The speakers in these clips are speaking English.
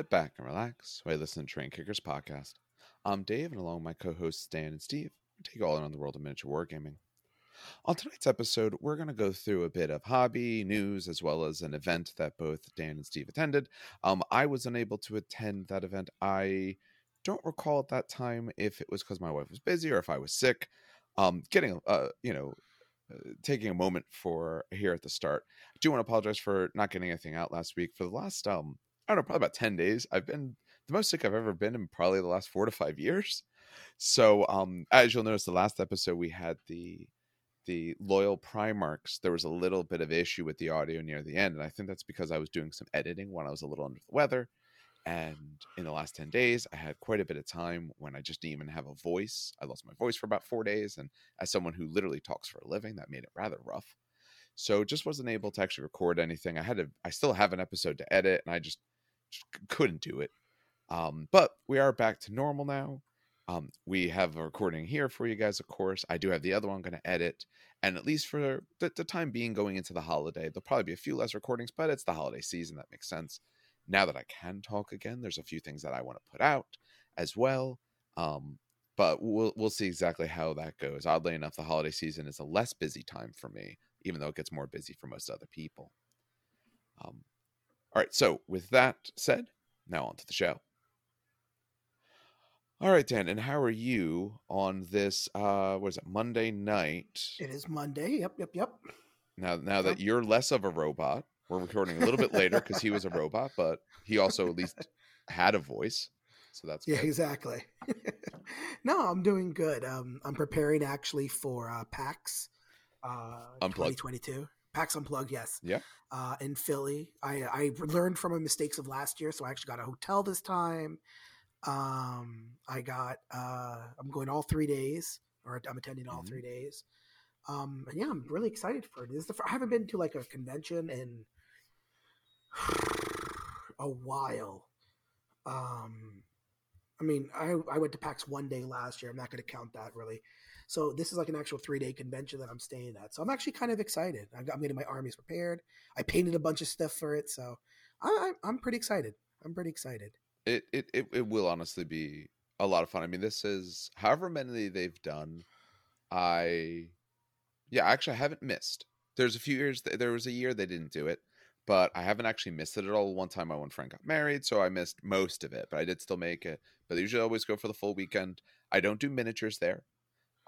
Sit back and relax while you listen to Train Kickers podcast. I'm Dave, and along with my co-hosts Dan and Steve, we take all around the world of miniature wargaming. On tonight's episode, we're going to go through a bit of hobby news as well as an event that both Dan and Steve attended. Um, I was unable to attend that event. I don't recall at that time if it was because my wife was busy or if I was sick. Um, getting, uh, you know, uh, taking a moment for here at the start. I do want to apologize for not getting anything out last week. For the last, um, I don't know, probably about ten days, I've been the most sick I've ever been in probably the last four to five years. So, um, as you'll notice, the last episode we had the the loyal Primarchs, there was a little bit of issue with the audio near the end, and I think that's because I was doing some editing when I was a little under the weather. And in the last 10 days, I had quite a bit of time when I just didn't even have a voice. I lost my voice for about four days. And as someone who literally talks for a living, that made it rather rough. So just wasn't able to actually record anything. I had to, I still have an episode to edit and I just couldn't do it. Um, but we are back to normal now. Um, we have a recording here for you guys, of course. I do have the other one going to edit. And at least for the, the time being going into the holiday, there'll probably be a few less recordings, but it's the holiday season. That makes sense now that I can talk again, there's a few things that I want to put out as well. Um, but we'll we'll see exactly how that goes. Oddly enough, the holiday season is a less busy time for me, even though it gets more busy for most other people. Um, all right. So with that said, now on to the show. All right, Dan, and how are you on this? Uh, what is it? Monday night. It is Monday. Yep, yep, yep. Now, now that you're less of a robot, we're recording a little bit later because he was a robot, but he also at least had a voice. So that's yeah, good. exactly. no, I'm doing good. Um, I'm preparing actually for uh, PAX uh, Unplugged. 2022. PAX Unplugged, yes. Yeah. Uh, in Philly, I, I learned from my mistakes of last year, so I actually got a hotel this time. Um, I got uh, I'm going all three days, or I'm attending all mm-hmm. three days. Um, and yeah, I'm really excited for it. This is the, I haven't been to like a convention in a while. Um, I mean, I, I went to PAX one day last year. I'm not going to count that really. So this is like an actual three day convention that I'm staying at. So I'm actually kind of excited. I am getting my armies prepared. I painted a bunch of stuff for it. So I, I'm pretty excited. I'm pretty excited. It, it, it, it will honestly be a lot of fun. I mean, this is however many they've done. I, yeah, actually, I haven't missed. There's a few years. There was a year they didn't do it but I haven't actually missed it at all. One time my one friend got married, so I missed most of it, but I did still make it. But I usually always go for the full weekend. I don't do miniatures there.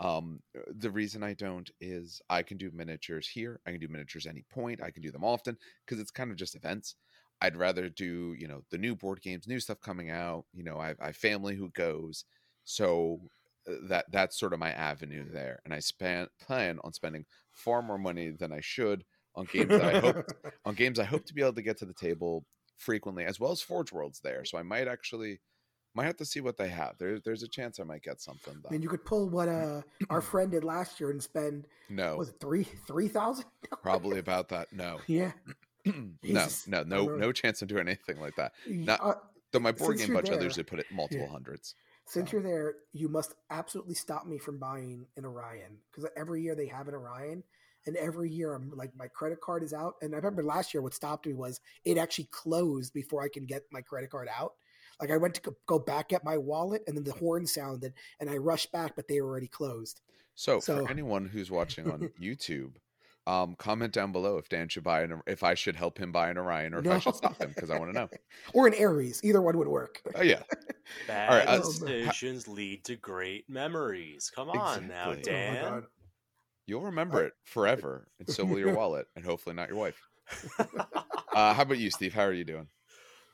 Um, the reason I don't is I can do miniatures here. I can do miniatures any point. I can do them often because it's kind of just events. I'd rather do, you know, the new board games, new stuff coming out. You know, I have, I have family who goes, so uh, that that's sort of my avenue there. And I span, plan on spending far more money than I should on games that I hope on games I hope to be able to get to the table frequently, as well as Forge Worlds there. So I might actually might have to see what they have. There's there's a chance I might get something. Though. I mean, you could pull what uh our friend did last year and spend no was it three three thousand? Probably about that. No. Yeah. no, no, no, no chance of doing anything like that. Not, uh, though my board game budget, there, I usually put it multiple yeah. hundreds. Since you're there, you must absolutely stop me from buying an Orion because every year they have an Orion, and every year I'm like my credit card is out. And I remember last year what stopped me was it actually closed before I can get my credit card out. Like I went to go back at my wallet, and then the horn sounded, and I rushed back, but they were already closed. So, so for anyone who's watching on YouTube, um, comment down below if Dan should buy an if I should help him buy an Orion or if no. I should stop him because I want to know. or an Ares, either one would work. Oh yeah. Bad All right, uh, decisions uh, lead to great memories. Come on exactly. now, oh Dan. Oh You'll remember it forever and so will your wallet and hopefully not your wife. uh, how about you, Steve? How are you doing?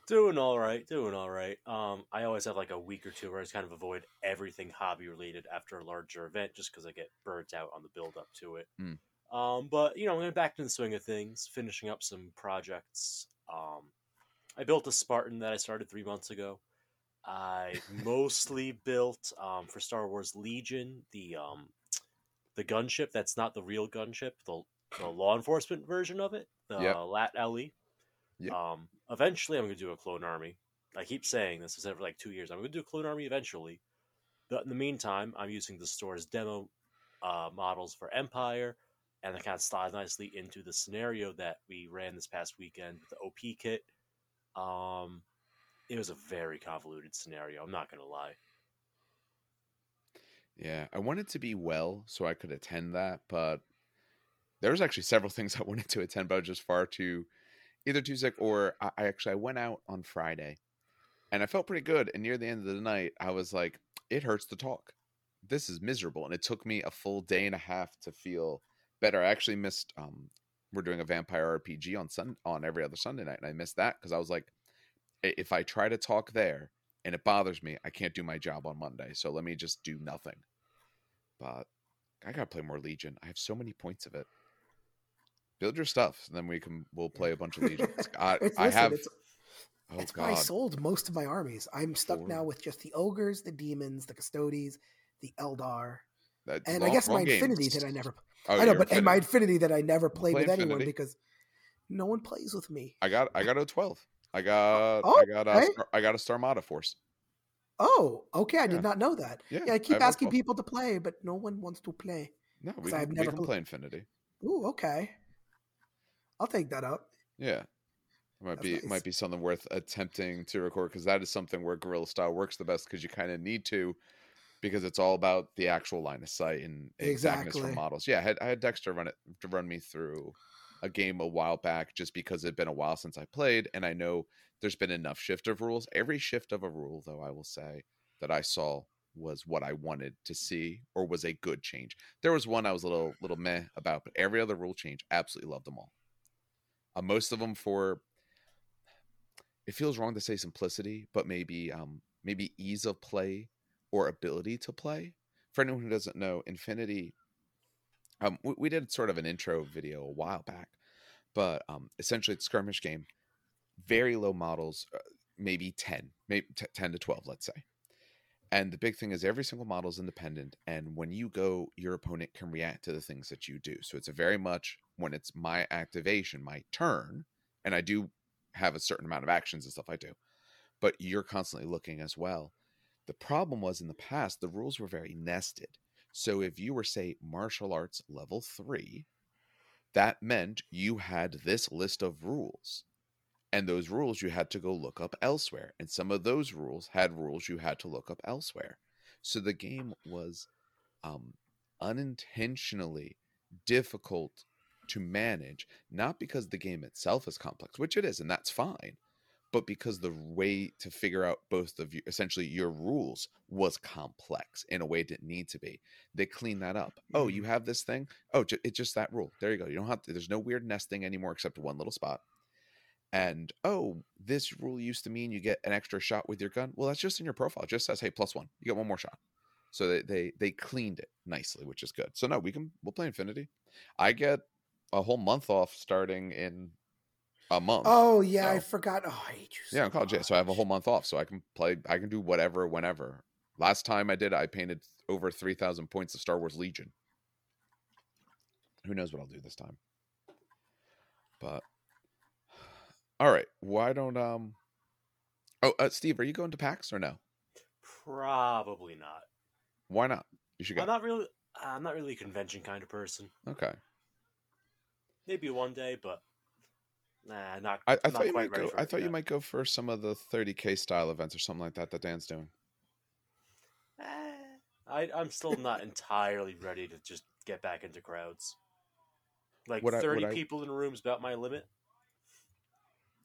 Doing all right, doing all right. Um, I always have like a week or two where I just kind of avoid everything hobby related after a larger event, just because I get burnt out on the build up to it. Mm. Um, but you know, I'm back to the swing of things, finishing up some projects. Um, I built a Spartan that I started three months ago. I mostly built um, for Star Wars Legion the um, the gunship that's not the real gunship, the, the law enforcement version of it, the yep. LAAT/le. Yep. Um, eventually, I'm going to do a clone army. I keep saying this, I said for like two years. I'm going to do a clone army eventually. But in the meantime, I'm using the store's demo uh, models for Empire, and they kind of slides nicely into the scenario that we ran this past weekend with the OP kit. Um, it was a very convoluted scenario. I'm not gonna lie. Yeah, I wanted to be well so I could attend that, but there was actually several things I wanted to attend, but I was just far too either too sick or I, I actually I went out on Friday and I felt pretty good. And near the end of the night, I was like, it hurts to talk. This is miserable. And it took me a full day and a half to feel better. I actually missed um we're doing a vampire RPG on Sun on every other Sunday night, and I missed that because I was like, if I try to talk there and it bothers me, I can't do my job on Monday. So let me just do nothing. But I gotta play more Legion. I have so many points of it. Build your stuff, and then we can we'll play a bunch of Legion. I, It's- I listen, have. it's- Oh That's why I sold most of my armies. I'm stuck Four. now with just the ogres, the demons, the Custodes, the Eldar, That's and I guess my infinity that I never. Oh, I know, but and my Infinity. infinity that I never played Play with anyone because no one plays with me. I got I got a twelve. I uh, got Oh, I got a. Star, I got a Starmada force. Oh, okay. I Yeah. did not know that. Yeah, Yeah, I I keep a asking people to play, but no one wants to play. No, we can, I've we never can pl- play Infinity. Ooh, okay. I'll take that up. Yeah. It might That's be nice. might be something worth attempting to record because that is something where guerrilla style works the best because you kind of need to because it's all about the actual line of sight and exactness Exactly. for models. Yeah, I had I had Dexter run it to run me through a game a while back just because it'd been a while since I played and I know there's been enough shift of rules. Every shift of a rule though I will say that I saw was what I wanted to see or was a good change. There was one I was a little little meh about, but every other rule change absolutely loved them all. Uh, most of them for it feels wrong to say simplicity, but maybe um maybe ease of play or ability to play. For anyone who doesn't know, Infinity um we, we did sort of an intro video a while back, but um essentially it's a skirmish game, very low models, uh, maybe 10, maybe t- 10 to 12, let's say. And the big thing is every single model is independent, and when you go, your opponent can react to the things that you do. So it's a very much when it's my activation, my turn, and I do have a certain amount of actions and stuff I do, but you're constantly looking as well. The problem was in the past, the rules were very nested. So if you were, say, martial arts level three, that meant you had this list of rules. And those rules you had to go look up elsewhere. And some of those rules had rules you had to look up elsewhere. So the game was um, unintentionally difficult to manage, not because the game itself is complex, which it is, and that's fine, but because the way to figure out both of you, essentially your rules, was complex in a way it didn't need to be. They cleaned that up. Oh, you mm-hmm. have this thing. Oh, ju- it's just that rule. There you go. You don't have to. There's no weird nesting anymore, except one little spot. And oh, this rule used to mean you get an extra shot with your gun. Well, that's just in your profile. It just says, hey, plus one. You get one more shot. So they, they they cleaned it nicely, which is good. So no, we can we'll play Infinity. I get a whole month off starting in a month. Oh yeah, I forgot. Oh, I hate you. So yeah, I'm college. Yeah, so I have a whole month off, so I can play. I can do whatever, whenever. Last time I did, I painted over three thousand points of Star Wars Legion. Who knows what I'll do this time? But all right, why don't um? Oh, uh, Steve, are you going to PAX or no? Probably not. Why not? You should go. I'm not really. I'm not really a convention kind of person. Okay, Maybe one day, but nah, not. I, I not thought you might go. for I thought you might go for some of the 30k style events or something like that that Dan's doing. Eh, I, I'm still not entirely ready to just get back into crowds. Like What I- 30 what I- people in a room is about my limit.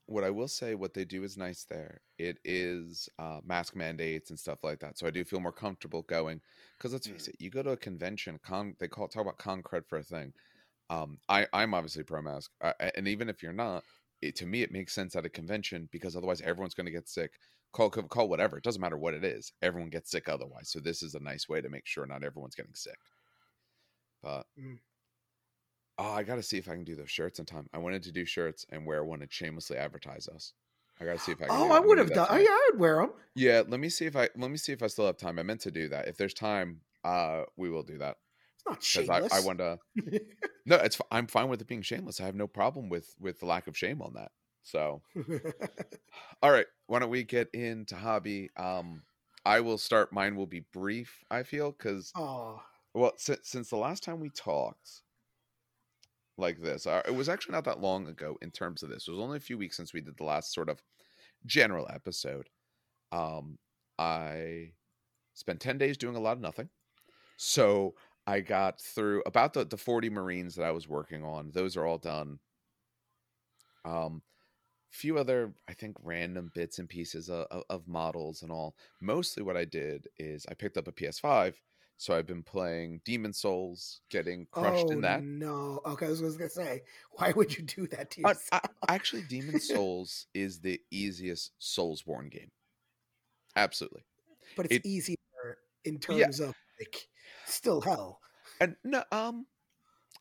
what I will say, what they do is nice there. It is uh, mask mandates and stuff like that. So I do feel more comfortable going because let's face Mm. it, you go to a convention, con they call talk about con cred for a thing. Um, I I'm obviously pro mask, uh, and even if you're not, it, to me it makes sense at a convention because otherwise everyone's going to get sick. Call call whatever. It doesn't matter what it is. Everyone gets sick otherwise. So this is a nice way to make sure not everyone's getting sick. But Mm. oh, I got to see if I can do those shirts in time. I wanted to do shirts and wear one and shamelessly advertise us. I got to see if I. Can Oh. I would have done. Oh yeah, I'd wear them. Yeah, let me see if I let me see if I still have time. I meant to do that. If there's time, uh, we will do that not because shameless. I, I want to. No, it's I'm fine with it being shameless. I have no problem with with the lack of shame on that. So, all right, why don't we get into hobby? Um, I will start. Mine will be brief. I feel because oh, well, since since the last time we talked like this, uh, it was actually not that long ago in terms of this. It was only a few weeks since we did the last sort of general episode. Um, I spent 10 days doing a lot of nothing. So I got through about the, the 40 Marines that I was working on. Those are all done. Um, few other, I think, random bits and pieces of, of, models and all. Mostly what I did is I picked up a PS5. So I've been playing Demon's Souls, getting crushed oh, in that. No, okay, I was gonna say, why would you do that to yourself? I, I, actually, Demon Souls is the easiest Soulsborne game. Absolutely, but it's it, easier in terms yeah. of like still hell. And no, um,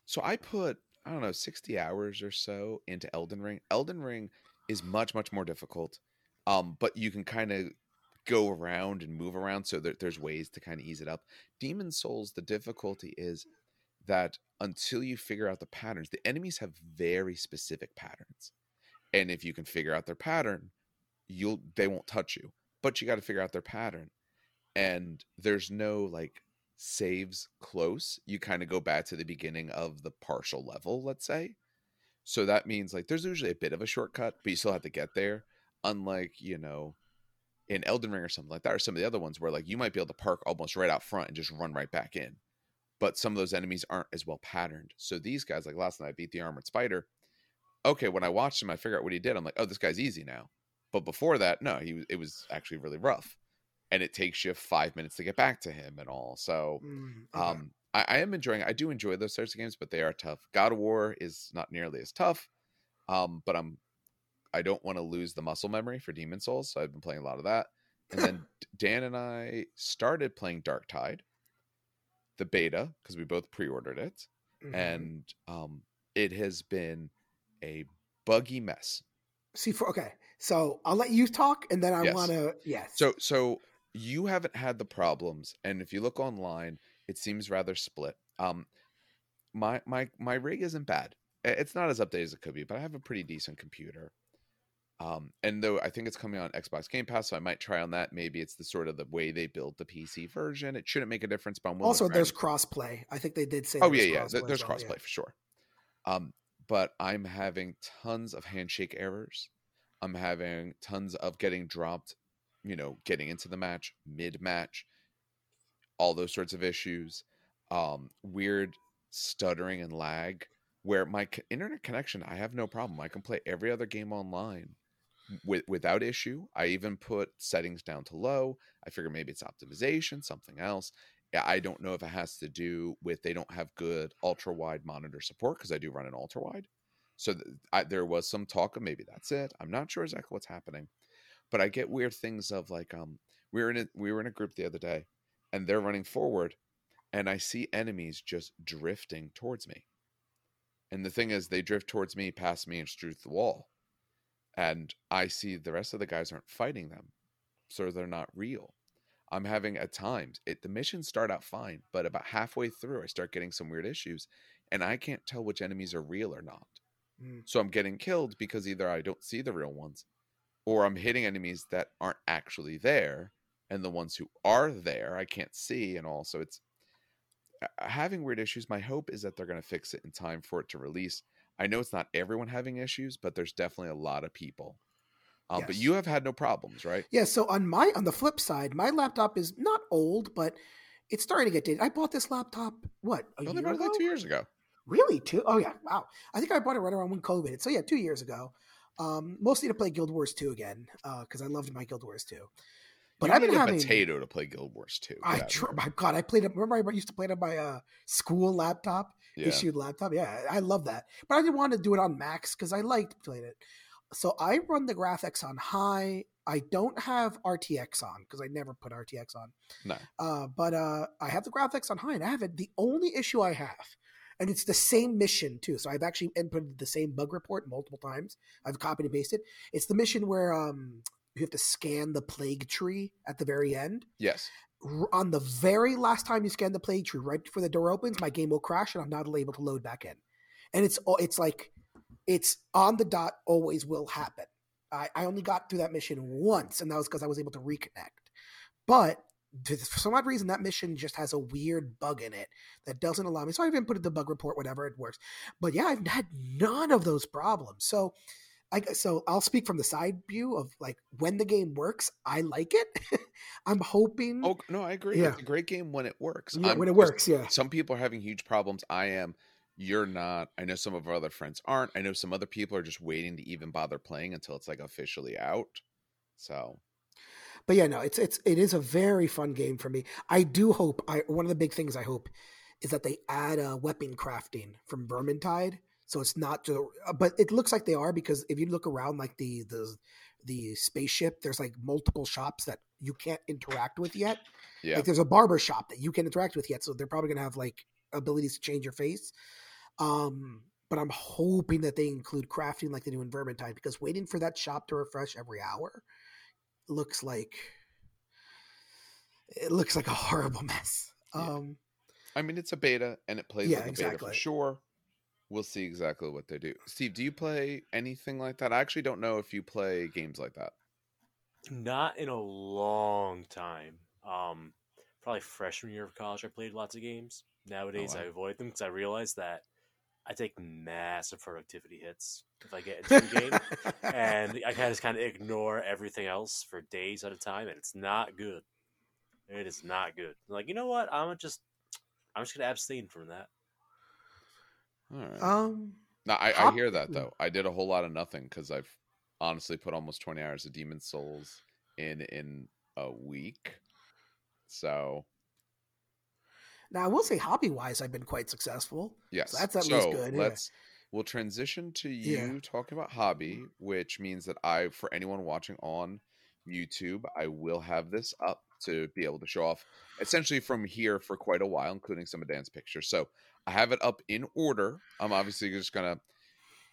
so I put I don't know sixty hours or so into Elden Ring. Elden Ring is much much more difficult, um, but you can kind of go around and move around, so that there's ways to kind of ease it up. Demon's Souls, the difficulty is that until you figure out the patterns, the enemies have very specific patterns, and if you can figure out their pattern, you'll they won't touch you. But you got to figure out their pattern, and there's no like saves close, you kind of go back to the beginning of the partial level, let's say. So that means like there's usually a bit of a shortcut, but you still have to get there. Unlike, you know, in Elden Ring or something like that, or some of the other ones where like you might be able to park almost right out front and just run right back in. But some of those enemies aren't as well patterned. So these guys, like last night I beat the armored spider. Okay, when I watched him, I figure out what he did. I'm like, oh, this guy's easy now. But before that, no, he it was actually really rough and it takes you five minutes to get back to him and all. So, mm, okay. um, I, I, am enjoying. I do enjoy those sorts of games, but they are tough. God of War is not nearly as tough, um, but I'm I don't want to lose the muscle memory for Demon's Souls, so I've been playing a lot of that. And then Dan and I started playing Darktide, the beta, because we both pre-ordered it, mm-hmm. and um, it has been a buggy mess. See, for okay, so I'll let you talk, and then I yes. want to yes. So, so you haven't had the problems and if you look online it seems rather split. Um my my my rig isn't bad. It's not as updated as it could be but i have a pretty decent computer. Um and though i think it's coming on xbox game pass so i might try on that. Maybe it's the sort of the way they build the pc version. It shouldn't make a difference but I'm also there's crossplay. I think they did say oh yeah yeah. There's crossplay yeah. for sure. Um but i'm having tons of handshake errors. I'm having tons of getting dropped you know, getting into the match, mid match, all those sorts of issues. Um, weird stuttering and lag where my internet connection, I have no problem. I can play every other game online with, without issue. I even put settings down to low. I figure maybe it's optimization, something else. I don't know if it has to do with they don't have good ultra wide monitor support because I do run an ultra wide. So th- I, there was some talk of maybe that's it. I'm not sure exactly what's happening but I get weird things of like um we were in a we were in a group the other day and they're running forward and I see enemies just drifting towards me. And the thing is they drift towards me, past me and through the wall. And I see the rest of the guys aren't fighting them. So they're not real. I'm having at times it the missions start out fine, but about halfway through I start getting some weird issues and I can't tell which enemies are real or not. Mm. So I'm getting killed because either I don't see the real ones or I'm hitting enemies that aren't actually there, and the ones who are there I can't see, and also it's having weird issues. My hope is that they're going to fix it in time for it to release. I know it's not everyone having issues, but there's definitely a lot of people. Um, yes. But you have had no problems, right? Yeah. So on my on the flip side, my laptop is not old, but it's starting to get dated. I bought this laptop what a year ago? like two years ago. Really? Two? Oh yeah. Wow. I think I bought it right around when COVID. So yeah, two years ago. Um, mostly to play Guild Wars 2 again, because uh, I loved my Guild Wars 2. But you I've been having potato to play Guild Wars 2. I tr- my God, I played it. Remember, I used to play it on my uh, school laptop, yeah. issued laptop. Yeah, I love that. But I didn't want to do it on max because I liked playing it. So I run the graphics on high. I don't have RTX on because I never put RTX on. No. Uh, but uh, I have the graphics on high, and I have it. The only issue I have and it's the same mission too. So I've actually inputted the same bug report multiple times. I've copied and pasted. It's the mission where um, you have to scan the plague tree at the very end. Yes. On the very last time you scan the plague tree, right before the door opens, my game will crash and I'm not able to load back in. And it's it's like it's on the dot. Always will happen. I, I only got through that mission once, and that was because I was able to reconnect. But for some odd reason that mission just has a weird bug in it that doesn't allow me so i've inputted the bug report whatever it works but yeah i've had none of those problems so I so I'll speak from the side view of like when the game works, I like it. I'm hoping. Oh no, I agree. Yeah. It's a great game when it works. yeah, I'm when it just- works, yeah. Some people are having huge problems. I am. You're not. I know some of our other friends aren't. I know some other people are just waiting to even bother playing until it's like officially out. So But yeah, no, it's it's it is a very fun game for me. I do hope. I one of the big things I hope is that they add uh, weapon crafting from Vermintide, so it's not just. But it looks like they are because if you look around, like the the the spaceship, there's like multiple shops that you can't interact with yet. yeah, Like there's a barber shop that you can interact with yet, so they're probably gonna have like abilities to change your face. Um, but I'm hoping that they include crafting like they do in Vermintide because waiting for that shop to refresh every hour looks like it looks like a horrible mess. Yeah. Um, I mean it's a beta and it plays Yeah, like a beta for sure. We'll see exactly what they do. Steve, do you play anything like that? I actually don't know if you play games like that. Not in a long time. Um, probably freshman year of college, I played lots of games. Nowadays, wow. I avoid them because I realize that I take massive productivity hits if I get into the game, and I kind of just kind of ignore everything else for days at a time, and it's not good. It is not good. like, you know what? I'm just, I'm just gonna abstain from that. All right. um, No, I, I hear that though. I did a whole lot of nothing because I've honestly put almost twenty hours of Demon's Souls in in a week. So now I will say, hobby wise, I've been quite successful. yes, that's at least good, yeah. Let's we'll transition to you Yeah. talking about hobby, mm-hmm. which means that I, for anyone watching on YouTube, I will have this up to be able to show off essentially from here for quite a while, including some of Dan's pictures. So I have it up in order. I'm obviously just gonna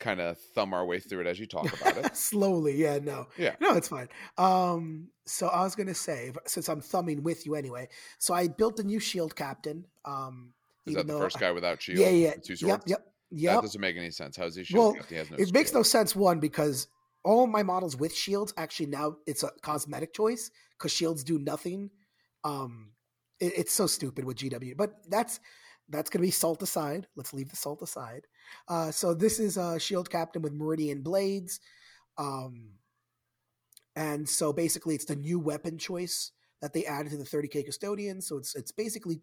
kind of thumb our way through it as you talk about it. Slowly, yeah, no, Yeah. no, it's fine. Um, so I was gonna say, since I'm thumbing with you anyway, so I built a new shield captain. Um, Is that the first guy without shield? Yeah, yeah, yep, swords? yep, That doesn't make any sense. How's he shield? Well. He has no it makes no sense. One because all my models with shields actually now it's a cosmetic choice because shields do nothing. Um, it, it's so stupid with GW, but that's that's gonna be salt aside. Let's leave the salt aside. Uh, so this is a shield captain with Meridian blades. Um, and so basically, it's the new weapon choice that they added to the 30k custodian. So it's it's basically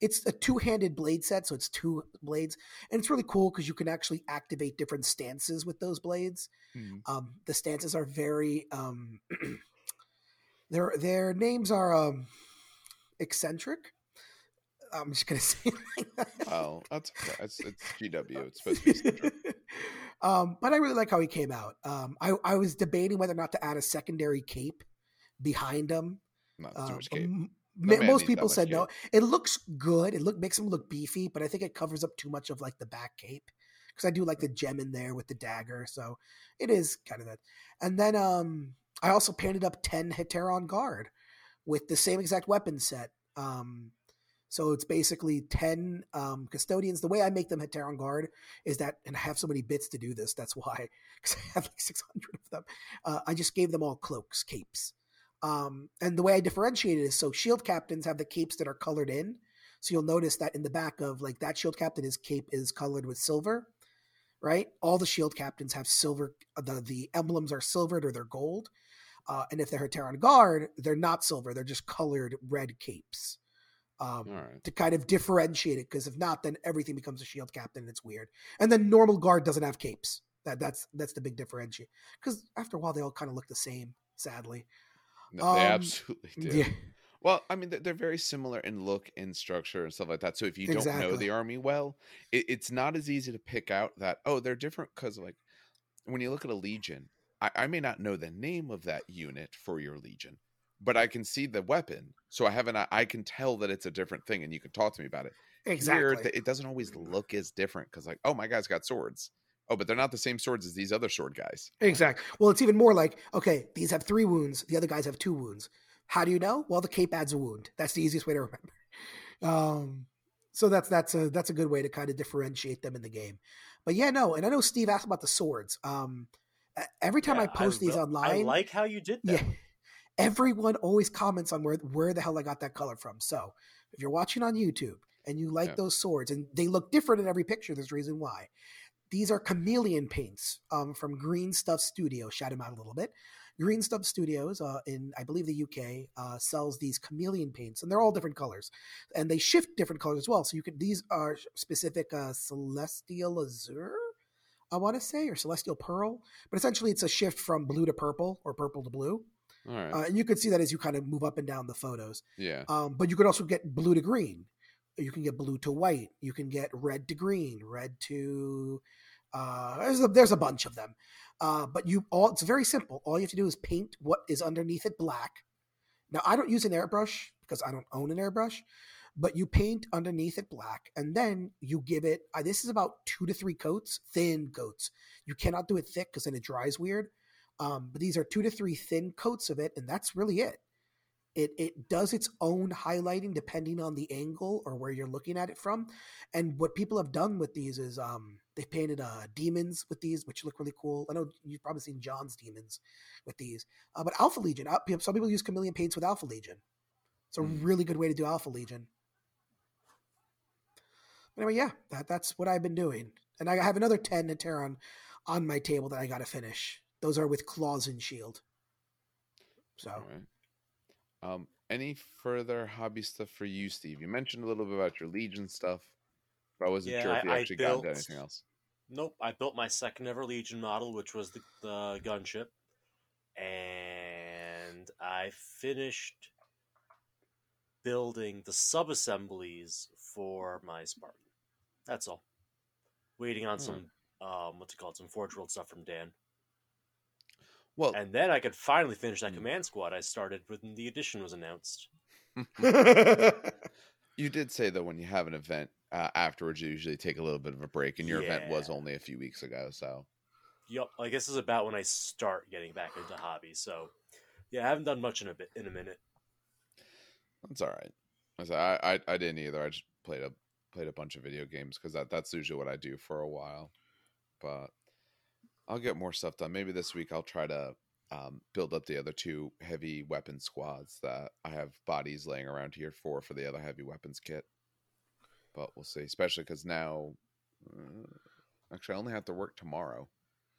it's a two handed blade set. So it's two blades, and it's really cool because you can actually activate different stances with those blades. Mhm. Um, the stances are very um, their their names are um, eccentric. I'm just gonna say like. Oh, that's. It's, it's GW. It's supposed to be um, but I really like how he came out. Um, I, I was debating whether or not to add a secondary cape behind him. Not too much cape. m- No most people said no. It looks good. It look makes him look beefy, but I think it covers up too much of like the back cape because I do like the gem in there with the dagger. So it is kind of that. And then um, I also painted up ten Hetaeron guard with the same exact weapon set. Um, so it's basically 10 um, custodians. The way I make them Hetaeron Guard is that, and I have so many bits to do this, that's why, because I have like 600 of them. Uh, I just gave them all cloaks, capes. Um, and the way I differentiate it is so shield captains have the capes that are colored in. So you'll notice that in the back of like that shield captain, his cape is colored with silver, right? All the shield captains have silver, the, the emblems are silvered or they're gold. Uh, and if they're Hetaeron Guard, they're not silver, they're just colored red capes um, right. to kind of differentiate it. Because if not, then everything becomes a shield captain, and it's weird. And then normal guard doesn't have capes. That that's that's the big differentiate. Because after a while, they all kind of look the same. Sadly, No, they um, absolutely do. yeah, Well, I mean, they're, very similar in look, and structure, and stuff like that. So if you don't know the army well, it, it's not as easy to pick out that oh, they're different because like when you look at a legion, I, I may not know the name of that unit for your legion, but I can see the weapon, so I have an I can tell that it's a different thing, and you can talk to me about it. Exactly. th- it doesn't always look as different because like oh, my guy's got swords. Oh, but they're not the same swords as these other sword guys. Exactly. Well, it's even more like okay, these have three wounds. The other guys have two wounds. How do you know? Well, the cape adds a wound. That's the easiest way to remember. Um, so that's that's a that's a good way to kind of differentiate them in the game. But yeah, no, and I know Steve asked about the swords. Um, every time I Yeah, post these online, I like how you did that. yeah, everyone always comments on where where the hell I got that color from. So if you're watching on YouTube and you like Yeah. those swords and they look different in every picture, there's a reason why. these are chameleon paints um, from Green Stuff Studio. Shout them out a little bit. Green Stuff Studios uh, in I believe the UK uh, sells these chameleon paints, and they're all different colors, and they shift different colors as well. So you can these are specific uh, celestial azure, I want to say, or celestial pearl, but essentially it's a shift from blue to purple or purple to blue. All right. Uh, and you can see that as you kind of move up and down the photos. yeah. Um, but you can also get blue to green. You can get blue to white. You can get red to green, red to. Uh, there's a, there's a bunch of them, uh, but you all it's very simple. All you have to do is paint what is underneath it black. Now I don't use an airbrush because I don't own an airbrush, but you paint underneath it black, and then you give it. Uh, this is about two to three coats, thin coats. You cannot do it thick because then it dries weird. Um, but these are two to three thin coats of it, and that's really it. It it does its own highlighting depending on the angle or where you're looking at it from. And what people have done with these is um they've painted uh demons with these which look really cool. I know you've probably seen john's demons with these. Uh, but alpha legion some people use chameleon paints with alpha legion. It's a Mm. really good way to do alpha legion. But anyway yeah that that's what i've been doing. And i have another 10 to tear on on my table that i gotta finish those are with claws and shield so All right. Um, any further hobby stuff for you, Steve? You mentioned a little bit about your Legion stuff, but I wasn't Yeah, sure if you I- I actually got into anything else. Nope, I built my second ever Legion model, which was the, the gunship, and I finished building the sub-assemblies for my Spartan. That's all. Waiting on Hmm. some um, what's it called, some Forge World stuff from Dan, Well, and then I could finally finish that Hmm. command squad I started when the edition was announced. you did say though when you have an event uh, afterwards, you usually take a little bit of a break, and your event was only a few weeks ago. So Yup, I guess this is about when I start getting back into hobby. So, yeah, I haven't done much in a bit in a minute. that's all right. I I, I I didn't either. I just played a played a bunch of video games because that that's usually what I do for a while. But I'll get more stuff done. Maybe this week I'll try to um, build up the other two heavy weapon squads that I have bodies laying around here for for the other heavy weapons kit. But we'll see. Especially because now, uh, actually, I only have to work tomorrow,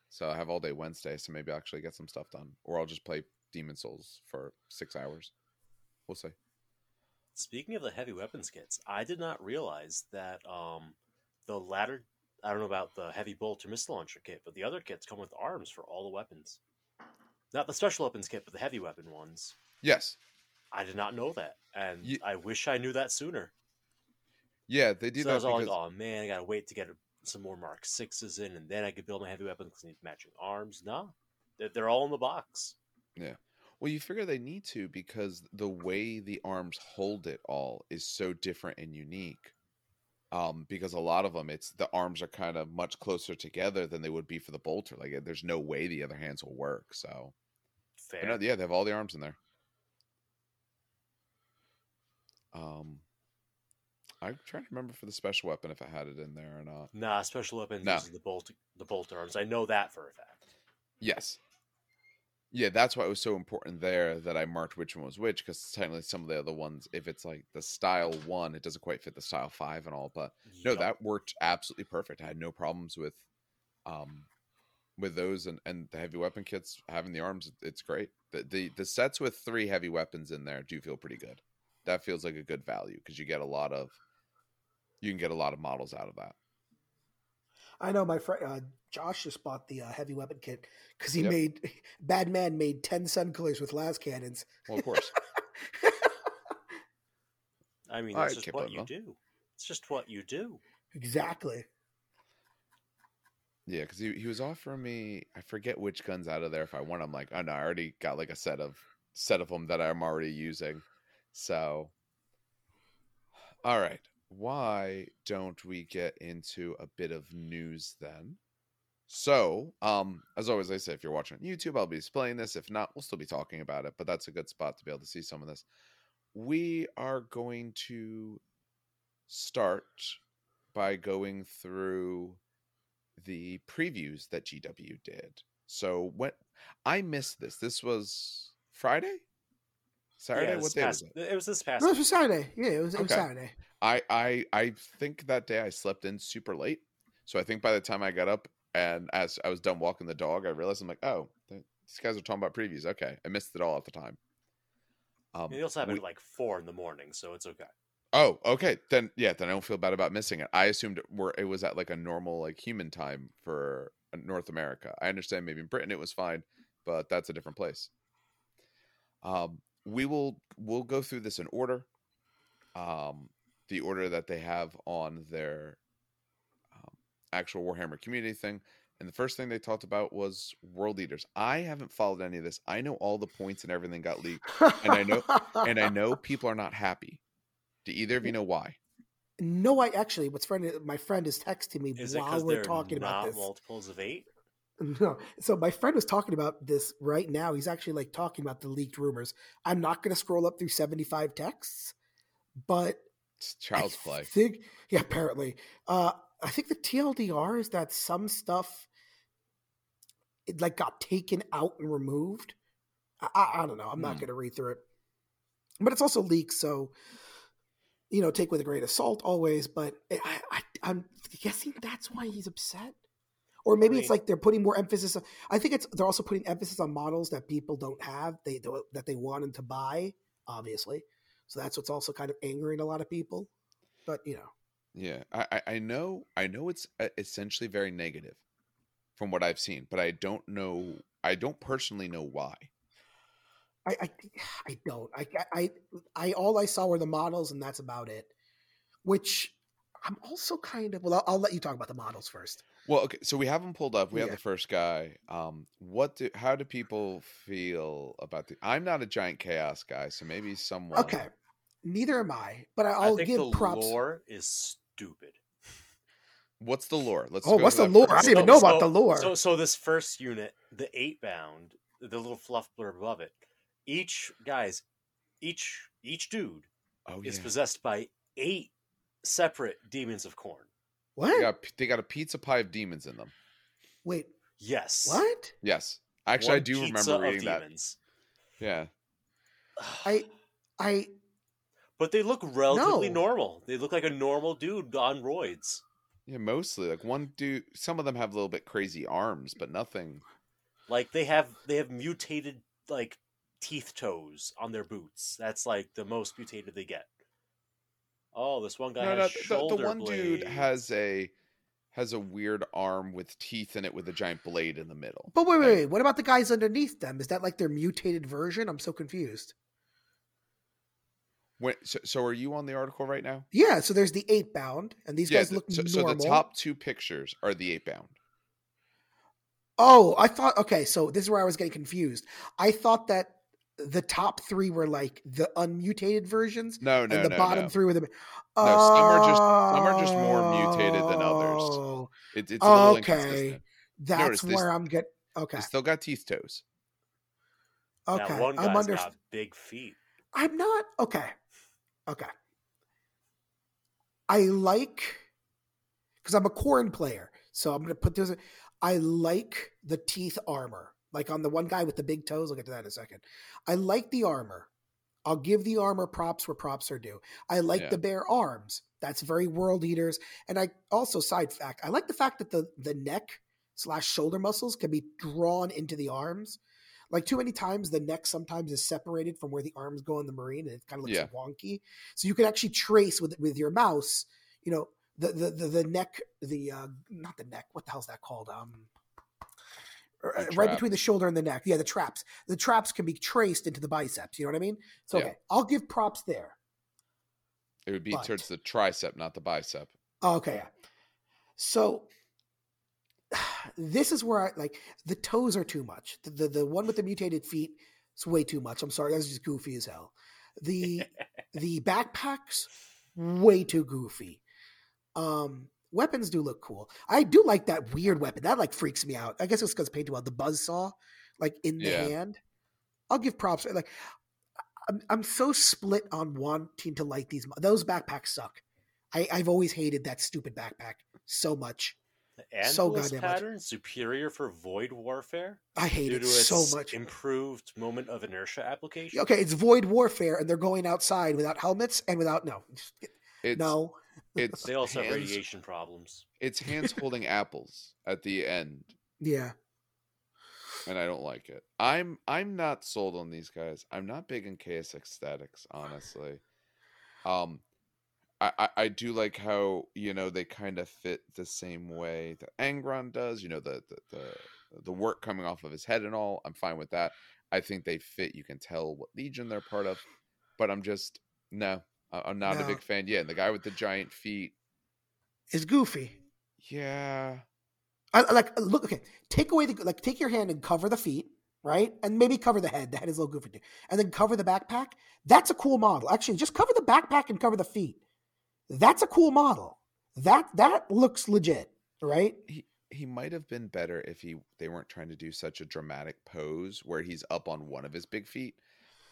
so I have all day Wednesday. So maybe I'll actually get some stuff done, or I'll just play Demon's Souls for six hours. We'll see. Speaking of the heavy weapons kits, I did not realize that um, the latter. I don't know about the heavy bolt or missile launcher kit, but the other kits come with arms for all the weapons. Not the special weapons kit, but the heavy weapon ones. Yes. I did not know that, and Ye- I wish I knew that sooner. Yeah, they do so I that was all because like, "Oh man, I gotta wait to get some more Mark Sixes in, and then I could build my heavy weapons because I need matching arms." No, they're, they're all in the box. Yeah. Well, you figure they need to because the way the arms hold it all is so different and unique. Um, because a lot of them, it's the arms are kind of much closer together than they would be for the bolter. Like, there's no way the other hands will work. So, Fair. no, yeah, they have all the arms in there. Um, I'm trying to remember for the special weapon if I had it in there or not. Nah, special weapons No. uses the bolt the bolt arms. I know that for a fact. Yes. Yeah, that's why it was so important there that I marked which one was which because technically some of the other ones, if it's like the style one, it doesn't quite fit the style five and all. But no, that worked absolutely perfect. I had no problems with, um, with those and and the heavy weapon kits having the arms. It's great. The the the sets with three heavy weapons in there do feel pretty good. That feels like a good value because you get a lot of, you can get a lot of models out of that. I know my friend uh, Josh just bought the uh, heavy weapon kit because he Yep. made Bad Man made ten sun killers with lascannons. Well, of course. I mean, All that's right, just what Kippo, you though. do. It's just what you do. exactly. Yeah, because he, he was offering me I forget which guns out of there if I want. I'm like, oh no, I already got like a set of set of them that I'm already using. So, all right, why don't we get into a bit of news then? So, um, as always, I say if you're watching on YouTube, I'll be displaying this. If not, we'll still be talking about it. But that's a good spot to be able to see some of this. We are going to start by going through the previews that GW did. So when I missed this, this was Friday, Saturday. Yeah, what this day past, was it? it was this past. No, it was Saturday. Yeah, it was, it was Saturday. I I I think that day I slept in super late, So I think by the time I got up and as I was done walking the dog, I realized I'm like, oh, these guys are talking about previews. Okay, I missed it all at the time. Um, they also have we, it like four in the morning, so it's okay. Oh, okay. Then yeah, then I don't feel bad about missing it. I assumed it, were, it was at like a normal like human time for uh, North America. I understand maybe in Britain it was fine, but that's a different place. Um, we will we'll go through this in order. Um, the order that they have on their um, actual Warhammer community thing. And the first thing they talked about was World Eaters. I haven't followed any of this. I know all the points and everything got leaked, and I know and I know people are not happy. Do either of you know why? No, I actually. What's friend? My friend is texting me is while we're talking about this. Multiples of eight. No. So my friend was talking about this right now. He's actually like talking about the leaked rumors. I'm not going to scroll up through 75 texts, but it's child's I play. Think, yeah, apparently. Uh, I think the TLDR is that some stuff it like got taken out and removed. I, I, don't know. I'm not hmm. going to read through it, but it's also leaked, so you know, take with a grain of salt always. But I, I, am guessing that's why he's upset, or maybe it's like they're putting more emphasis. On, I think it's they're also putting emphasis on models that people don't have, they don't, that they want them to buy, obviously. So that's what's also kind of angering a lot of people. But you know, yeah, I, I know, I know it's uh, essentially very negative from what I've seen, but I don't know, I don't personally know why. I, I, I don't. I, I, I, all I saw were the models, and that's about it. Which I'm also kind of. Well, I'll, I'll let you talk about the models first. Well, okay. So we have them pulled up. We yeah. have the first guy. Um, what do? How do people feel about the? I'm not a giant chaos guy, so maybe someone. Okay. Neither am I, but I'll I give the props. Lore is stupid. What's the lore? Let's. Oh, what's the lore? First. I didn't even know so, about the lore. So, so this first unit, the Eightbound, the little fluff blurb above it, each guys, each each dude oh, is possessed by eight separate demons of Khorne. What? They got, they got a pizza pie of demons in them. Wait. Yes. What? Yes. Actually, One I do remember reading that. Yeah. I, I. But they look relatively no. normal. They look like a normal dude on roids. Yeah, mostly like one dude. Some of them have a little bit crazy arms, but nothing. Like they have they have mutated like teeth toes on their boots. That's like the most mutated they get. Oh, this one guy no, has no, the, the, one blade. dude has a has a weird arm with teeth in it with a giant blade in the middle. But wait, wait, wait. What about the guys underneath them? Is that like their mutated version? I'm so confused. When, so, so are you on the article right now? Yeah. So there's the Eightbound, and these yeah, guys look so, normal. So the top two pictures are the Eightbound. Oh, I thought. Okay, so this is where I was getting confused. I thought that the top three were like the unmutated versions. No, no, and the no, bottom no. three were the. No, some are just some are just more mutated than others. Oh. It, it's okay. That's Notice, where I'm get. Okay, they still got teeth toes. Okay, one guy's I'm under. Got big feet. I'm not okay. Okay. I like because I'm a Khorne player, so I'm going to put this. I like the teeth armor. Like on the one guy with the big toes, I'll get to that in a second. I like the armor. I'll give the armor props where props are due. I like yeah. the bare arms. That's very world eaters. And I also side fact, I like the fact that the the neck slash shoulder muscles can be drawn into the arms. Like too many times, the neck sometimes is separated from where the arms go in the marine, and it kind of looks yeah. wonky. So you can actually trace with with your mouse, you know, the the the, the neck, the uh, not the neck. What the hell's that called? Um, right between the shoulder and the neck. Yeah, the traps. The traps can be traced into the biceps. You know what I mean? So okay. I'll give props there. It would be but, towards the tricep, not the bicep. Okay. Yeah. So this is where I like the toes are too much. The, the, the one with the mutated feet is way too much. I'm sorry, that's just goofy as hell. The the backpacks way too goofy. Um weapons do look cool. I do like that weird weapon. That like freaks me out. I guess it's because painted well. The buzz saw, like in the yeah. hand. I'll give props. Like I'm, I'm so split on wanting to like these. Those backpacks suck. I, I've always hated that stupid backpack so much. The so goddamn pattern much. superior for void warfare. I hate it so much. Improved moment of inertia application. Okay, it's void warfare, and they're going outside without helmets and without no, it's, no. It's They also have radiation problems. It's hands holding apples at the end, Yeah. and I don't like it. I'm I'm not sold on these guys. I'm not big in KS aesthetics, honestly. Um, I, I, I do like how you know they kind of fit the same way that Angron does. You know the, the the the work coming off of his head and all. I'm fine with that. I think they fit. You can tell what legion they're part of, but I'm just no. I'm not a big fan. Yeah, and the guy with the giant feet. is goofy. Yeah, I I like look. Okay, take away the like. Take your hand and cover the feet, right, and maybe cover the head. The head is a little goofy, too. and then cover the backpack. That's a cool model. Actually, just cover the backpack and cover the feet. That's a cool model. That that looks legit, right? he he might have been better if he they weren't trying to do such a dramatic pose where he's up on one of his big feet.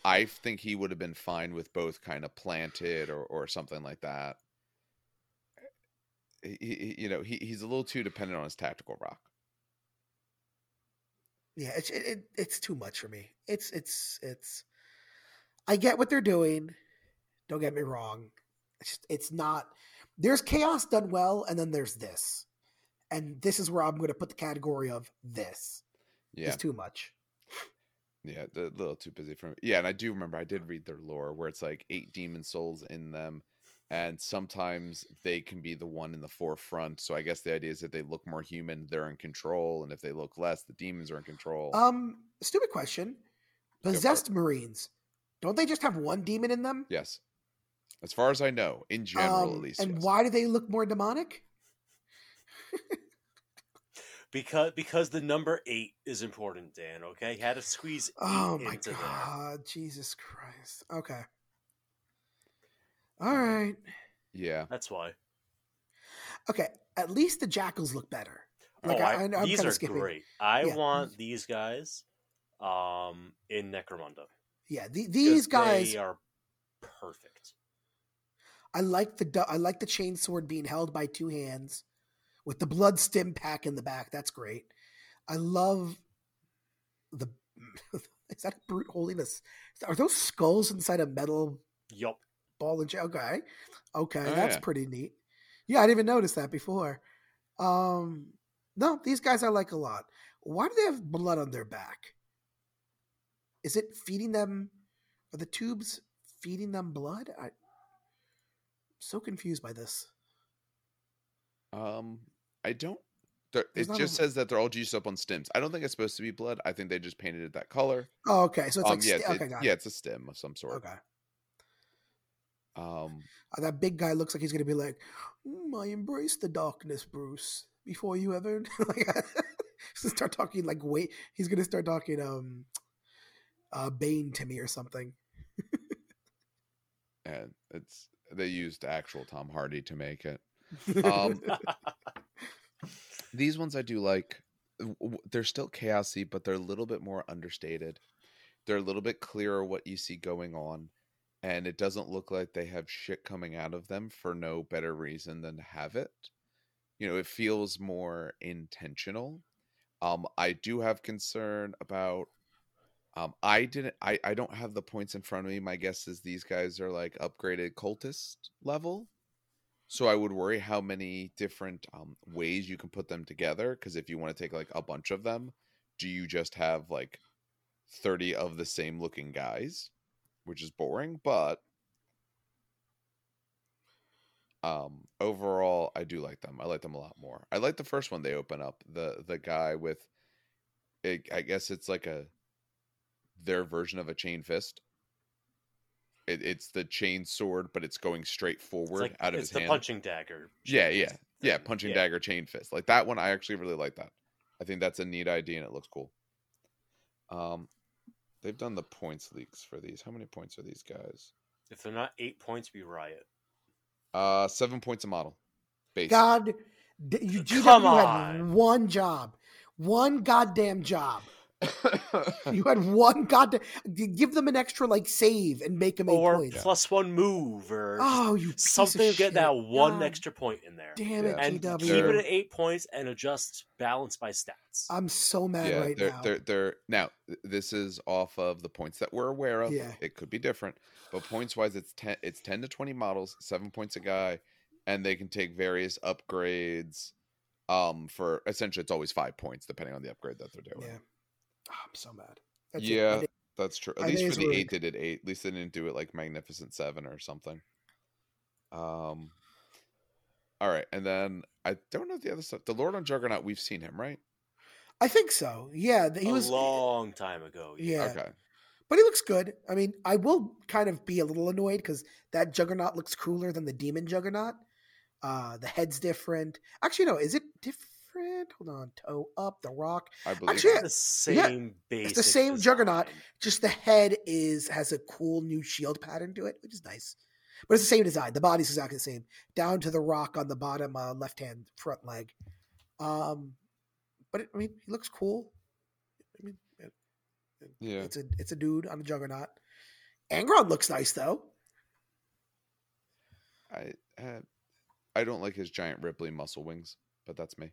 I think he would have been fine with both kind of planted or or something like that. He, he- you know, he, he's a little too dependent on his tactical rock. Yeah, it's it, it, it's too much for me. It's it's it's. I get what they're doing. Don't get me wrong. It's just, it's not. There's chaos done well, and then there's this, and this is where I'm going to put the category of this. Yeah, It's too much. Yeah, a little too busy for me. Yeah, and I do remember I did read their lore where it's like eight demon souls in them, and sometimes they can be the one in the forefront. So I guess the idea is that they look more human, they're in control, and if they look less, the demons are in control. Um, stupid question. Possessed Marines, don't they just have one demon in them? Yes. As far as I know, in general Um, at least. And yes. why do they look more demonic? Because because the number eight is important, Dan. Okay, had to squeeze eight Oh my into there. god, Jesus Christ. Okay. All right. Yeah. That's why. Okay. At least the Jakhals look better. Like oh, I, I, I, am these kind are of skipping. great. I Yeah. want these guys um in Necromunda. Yeah, the, 'cause these guys. they are perfect. I like the I like the chain sword being held by two hands, with the blood stim pack in the back. That's great. I love the. Is that a brute holding us? Are those skulls inside a metal Yup. ball and chain? Okay, okay, Oh, that's yeah. pretty neat. Yeah, I didn't even notice that before. Um, no, these guys I like a lot. Why do they have blood on their back? Is it feeding them? Are the tubes feeding them blood? I, am so confused by this. Um I don't it just a- says that they're all juiced up on stems. I don't think it's supposed to be blood. I think they just painted it that color. Oh, okay. So it's um like yeah, sti- it- okay, got yeah, it's a stem of some sort. Okay. Um Uh, that big guy looks like he's gonna be like, "Mm, "I embrace the darkness, Bruce." Before you ever like start talking like wait, he's gonna start talking um, uh, Bane to me or something. and it's they used actual Tom Hardy to make it. Um, These ones I do like. They're still chaosy, but they're a little bit more understated. They're a little bit clearer what you see going on, and it doesn't look like they have shit coming out of them for no better reason than to have it. You know, it feels more intentional. Um, I do have concern about. Um, I didn't. I I don't have the points in front of me. My guess is these guys are like upgraded cultist level. So I would worry how many different um, ways you can put them together. Because if you want to take like a bunch of them, do you just have like thirty of the same looking guys, which is boring? But um, overall, I do like them. I like them a lot more. I like the first one they open up. The the guy with, it, I guess it's like a their version of a chain fist. It, it's the chain sword, but it's going straight forward like out of it's his the hand. punching dagger. Yeah, yeah, fist yeah. Punching Yeah. dagger chain fist. Like that one, I actually really like that. I think that's a neat idea and it looks cool. Um, they've done the points leaks for these. How many points are these guys? If they're not eight points, we riot. Uh, seven points a model. Base. God, you GW Come had on. one job, one goddamn job. You had one goddamn. Give them an extra like save and make them eight Or points. plus one move, or Oh, you piece of something to get shit. that one God extra point in there. Damn it, and GW. keep it at eight points and adjust balance by stats. I'm so mad yeah, right they're, now. they're they're now this is off of the points that we're aware of. Yeah. It could be different, but points wise, it's ten it's ten to twenty models, seven points a guy, and they can take various upgrades. Um, for essentially, it's always five points depending on the upgrade that they're doing. Yeah. Oh, I'm so mad. That's yeah, I did- that's true. At think least for the eight, they did eight. At least they didn't do it like Magnificent Seven or something. Um. All right, and then I don't know the other stuff. The Lord on Juggernaut, we've seen him, right? I think so. Yeah, he a was long time ago. Yeah. Okay. But he looks good. I mean, I will kind of be a little annoyed because that Juggernaut looks cooler than the Demon Juggernaut. Uh, the head's different. Actually, no, is it Hold on, toe up, the rock. I believe. Actually, that. the same yeah, the same Juggernaut. Just the head is has a cool new shield pattern to it, which is nice. But it's the same design. The body's exactly the same, down to the rock on the bottom uh, left hand front leg. Um, but it, I mean, he looks cool. I mean, it- it- Yeah. it's a it's a dude on a Juggernaut. Angron looks nice though. I uh, I don't like his giant Ripley muscle wings, but that's me.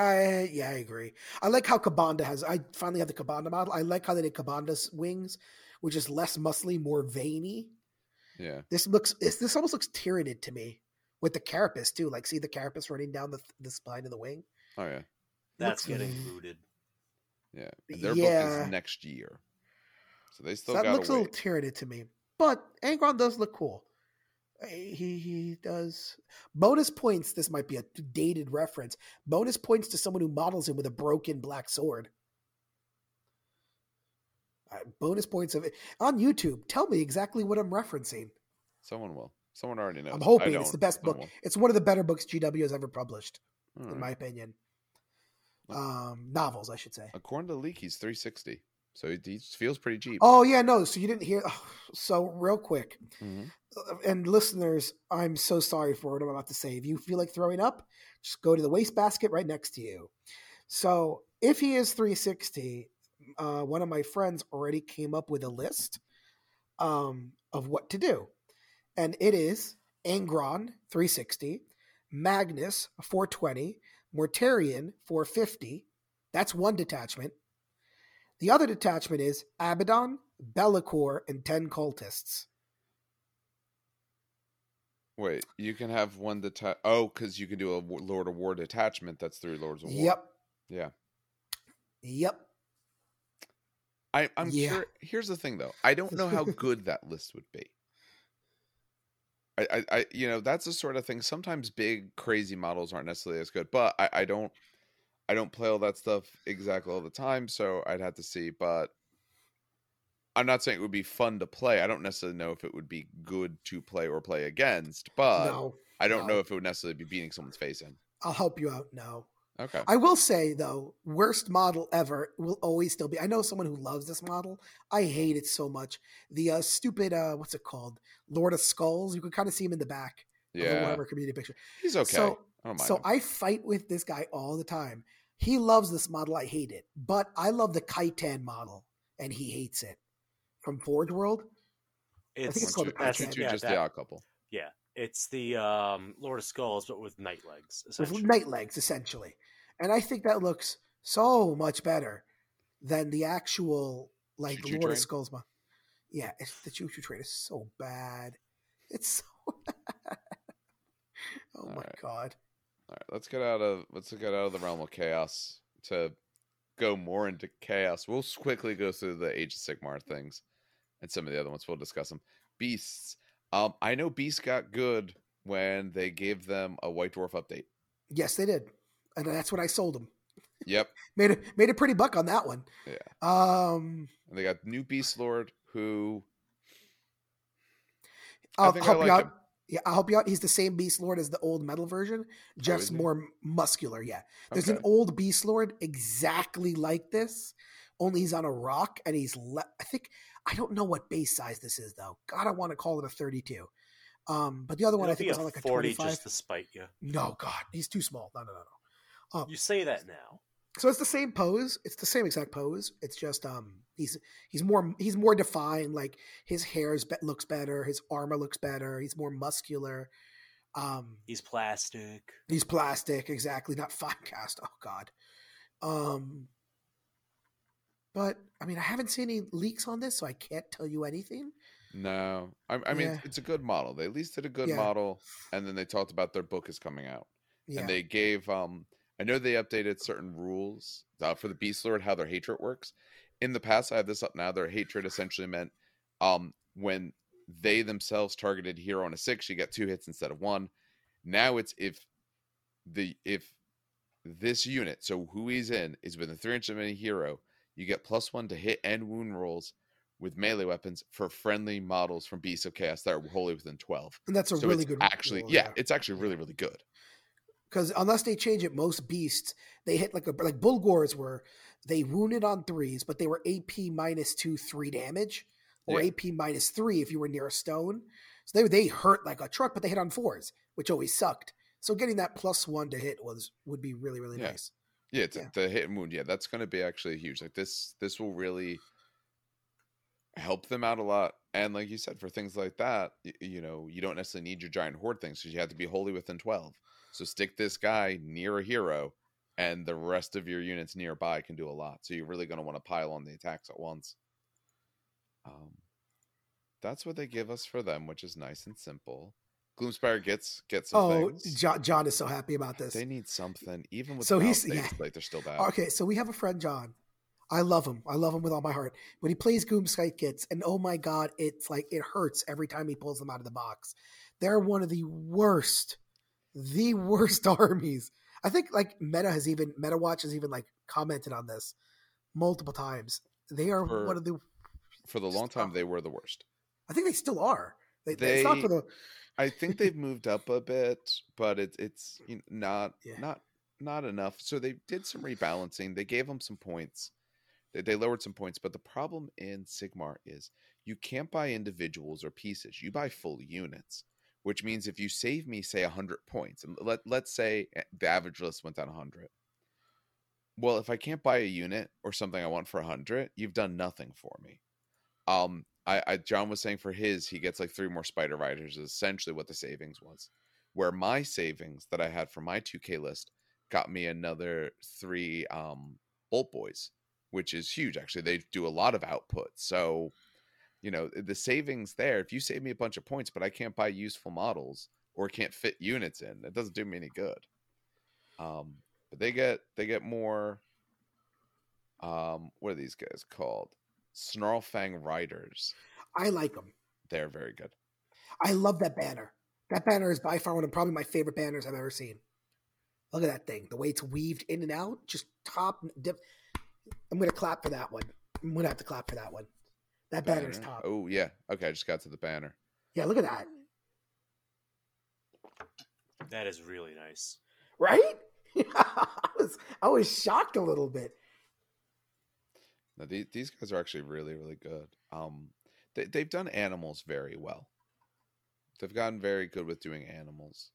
I yeah, I agree. I like how Ka'bandha has. I finally have the Ka'bandha model. I like how they did Ka'bandha's wings, which is less muscly, more veiny. Yeah. This looks. It's, this almost looks Tyranid to me with the carapace too. Like, see the carapace running down the the spine of the wing. Oh yeah. That's Looks- getting booted. Yeah. And their book is next year, so they So still that got looks to a little Tyranid to me, but Angron does look cool. He he does. Bonus points. This might be a dated reference. Bonus points to someone who models him with a broken black sword. Uh, bonus points of it on YouTube. Tell me exactly what I'm referencing. Someone will. Someone already knows. I'm hoping it's the best book. Someone It's one of the better books GW has ever published, will. in my opinion. Um, novels, I should say. According to Leak, he's 360, so he, feels pretty cheap. Oh yeah, no. So you didn't hear. so real quick, Mhm. uh, and listeners, I'm so sorry for what I'm about to say. If you feel like throwing up, just go to the wastebasket right next to you. So if he is 360, uh, one of my friends already came up with a list um, of what to do, and it is Angron 360, Magnus 420, Mortarion 450. That's one detachment. The other detachment is Abaddon, Be'lakor, and 10 cultists. Wait, you can have one detach. Oh, because you can do a Lord of War detachment. That's through Lords of War. Yep. Yeah. Yep. I, I'm Yeah. sure. Here's the thing, though. I don't know how good that list would be. I, I, I, you know, that's the sort of thing. Sometimes big, crazy models aren't necessarily as good, but I, I don't, I don't play all that stuff exactly all the time, so I'd have to see. But I'm not saying it would be fun to play. I don't necessarily know if it would be good to play or play against, but no, I don't no. know if it would necessarily be beating someone's face in. I'll help you out. No. Okay. I will say though, worst model ever will always still be. I know someone who loves this model. I hate it so much. The uh, stupid, uh, what's it called? Lord of Skulls. You can kind of see him in the back of the Yeah, Warhammer community picture. he's okay. So, I so him. I fight with this guy all the time. He loves this model. I hate it, but I love the Kytan model, and he hates it from Forge World. It's, think it's called the you- Kytan. two yeah, just that- the odd couple. yeah, it's the um, Lord of Skulls, but with night legs. with Essentially. night legs essentially and i think that looks so much better than the actual like Choo-choo lord train? of skulls mo- yeah it's, the choo choo train is so bad it's so bad. oh my Alright. god All right, let's get out of let's get out of the realm of chaos to go more into chaos. We'll quickly go through the Age of Sigmar things and some of the other ones. We'll discuss them. Beasts. Um, I know Beasts got good when they gave them a White Dwarf update. yes they did and that's when i sold them Yep, made a made a pretty buck on that one Yeah. um and they got new Beast Lord who I i'll I help like you out him. Yeah i'll help you out he's the same beast lord as the old metal version Jeff's is he? more muscular yeah There's okay. an old Beast Lord exactly like this, only he's on a rock and he's le- I think I don't know what base size this is though. God, I want to call it a 32. Um, but the other one It'll I think was on like a 40 25. just to spite you. No, God, he's too small. No, no, no, no. You say that now. So it's the same pose. It's the same exact pose. It's just um he's he's more he's more defined. Like his hair be- looks better. His armor looks better. He's more muscular. Um, He's plastic. He's plastic, exactly, not fine cast. Oh God. Um but I mean I haven't seen any leaks on this, so I can't tell you anything. No, I, I mean Yeah. it's a good model. They at least did a good Yeah. model, and then they talked about their book is coming out, Yeah. and they gave. um I know they updated certain rules uh, for the Beast Lord, how their hatred works. In the past, I have this up now. Their hatred essentially meant um when they themselves targeted hero on a six, you get two hits instead of one. Now it's if the if this unit, so who he's in, is within three inches of any hero, you get plus one to hit and wound rolls with melee weapons for friendly models from Beasts of Chaos that are wholly within twelve. and that's a so really good. actually, rule, yeah, it's actually really really good. Because unless they change it, most beasts they hit like a like Bullgors were they wounded on threes, but they were AP minus two three damage or Yeah. AP minus three if you were near a stone. So they they hurt like a truck, but they hit on fours, which always sucked. So getting that plus one to hit was would be really really Yeah. nice. Yeah, it's Yeah. the hit and wound. Yeah, that's going to be actually huge. Like this, this will really help them out a lot. And like you said, for things like that, y- you know, you don't necessarily need your giant horde things because you have to be wholly within twelve. So stick this guy near a hero, and the rest of your units nearby can do a lot. So you're really going to want to pile on the attacks at once. Um, that's what they give us for them, which is nice and simple. Gloomspite gets gets some Oh. John, John is so happy about this. They need something, even with So he's- yeah. like they're still bad. Okay, so we have a friend, John. I love him. I love him with all my heart. When he plays Gloomspite Gitz, and oh my god, it's like it hurts every time he pulls them out of the box. They're one of the worst, the worst armies. I think like Meta has even Meta Watch has even like commented on this multiple times. They are For- one of the. For the long time, they were the worst. I think they still are. They, it's not They- for the. I think they've moved up a bit, but it's it's you know, not Yeah. not not enough. So they did some rebalancing. They gave them some points. They, they lowered some points, but the problem in Sigmar is you can't buy individuals or pieces. You buy full units, which means if you save me, say hundred points, and let let's say eh, the average list went down hundred. Well, if I can't buy a unit or something I want for hundred, you've done nothing for me. Um, I, I John was saying for his, he gets like three more Spider Riders. Is essentially what the savings was. Where my savings that I had for my 2K list got me another three um Bolt Boys, which is huge. Actually, they do a lot of output. So, you know, the savings there. If you save me a bunch of points, but I can't buy useful models or can't fit units in, it doesn't do me any good. Um, but they get they get more. Um, what are these guys called? Snarlfang Riders. I like them. They're very good. I love that banner. That banner is by far one of probably my favorite banners I've ever seen. Look at that thing. The way it's weaved in and out, just top. Dip. I'm gonna clap for that one. I'm gonna have to clap for that one. That banner is Banner. top. Oh yeah. Okay, I just got to the banner. Yeah, look at that. That is really nice. Right? I was I was shocked a little bit. Now, these these guys are actually really really good. Um, they they've done animals very well. They've gotten very good with doing animals.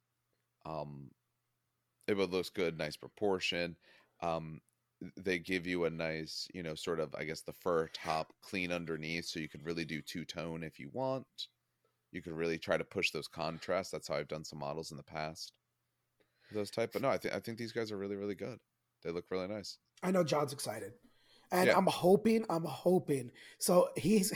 Um, it looks good, nice proportion. Um, they give you a nice, you know, sort of I guess the fur top clean underneath, so you could really do two tone if you want. You could really try to push those contrasts. That's how I've done some models in the past. Those type, but no, I think I think these guys are really really good. They look really nice. I know John's excited. And Yeah. I'm hoping, I'm hoping. So he's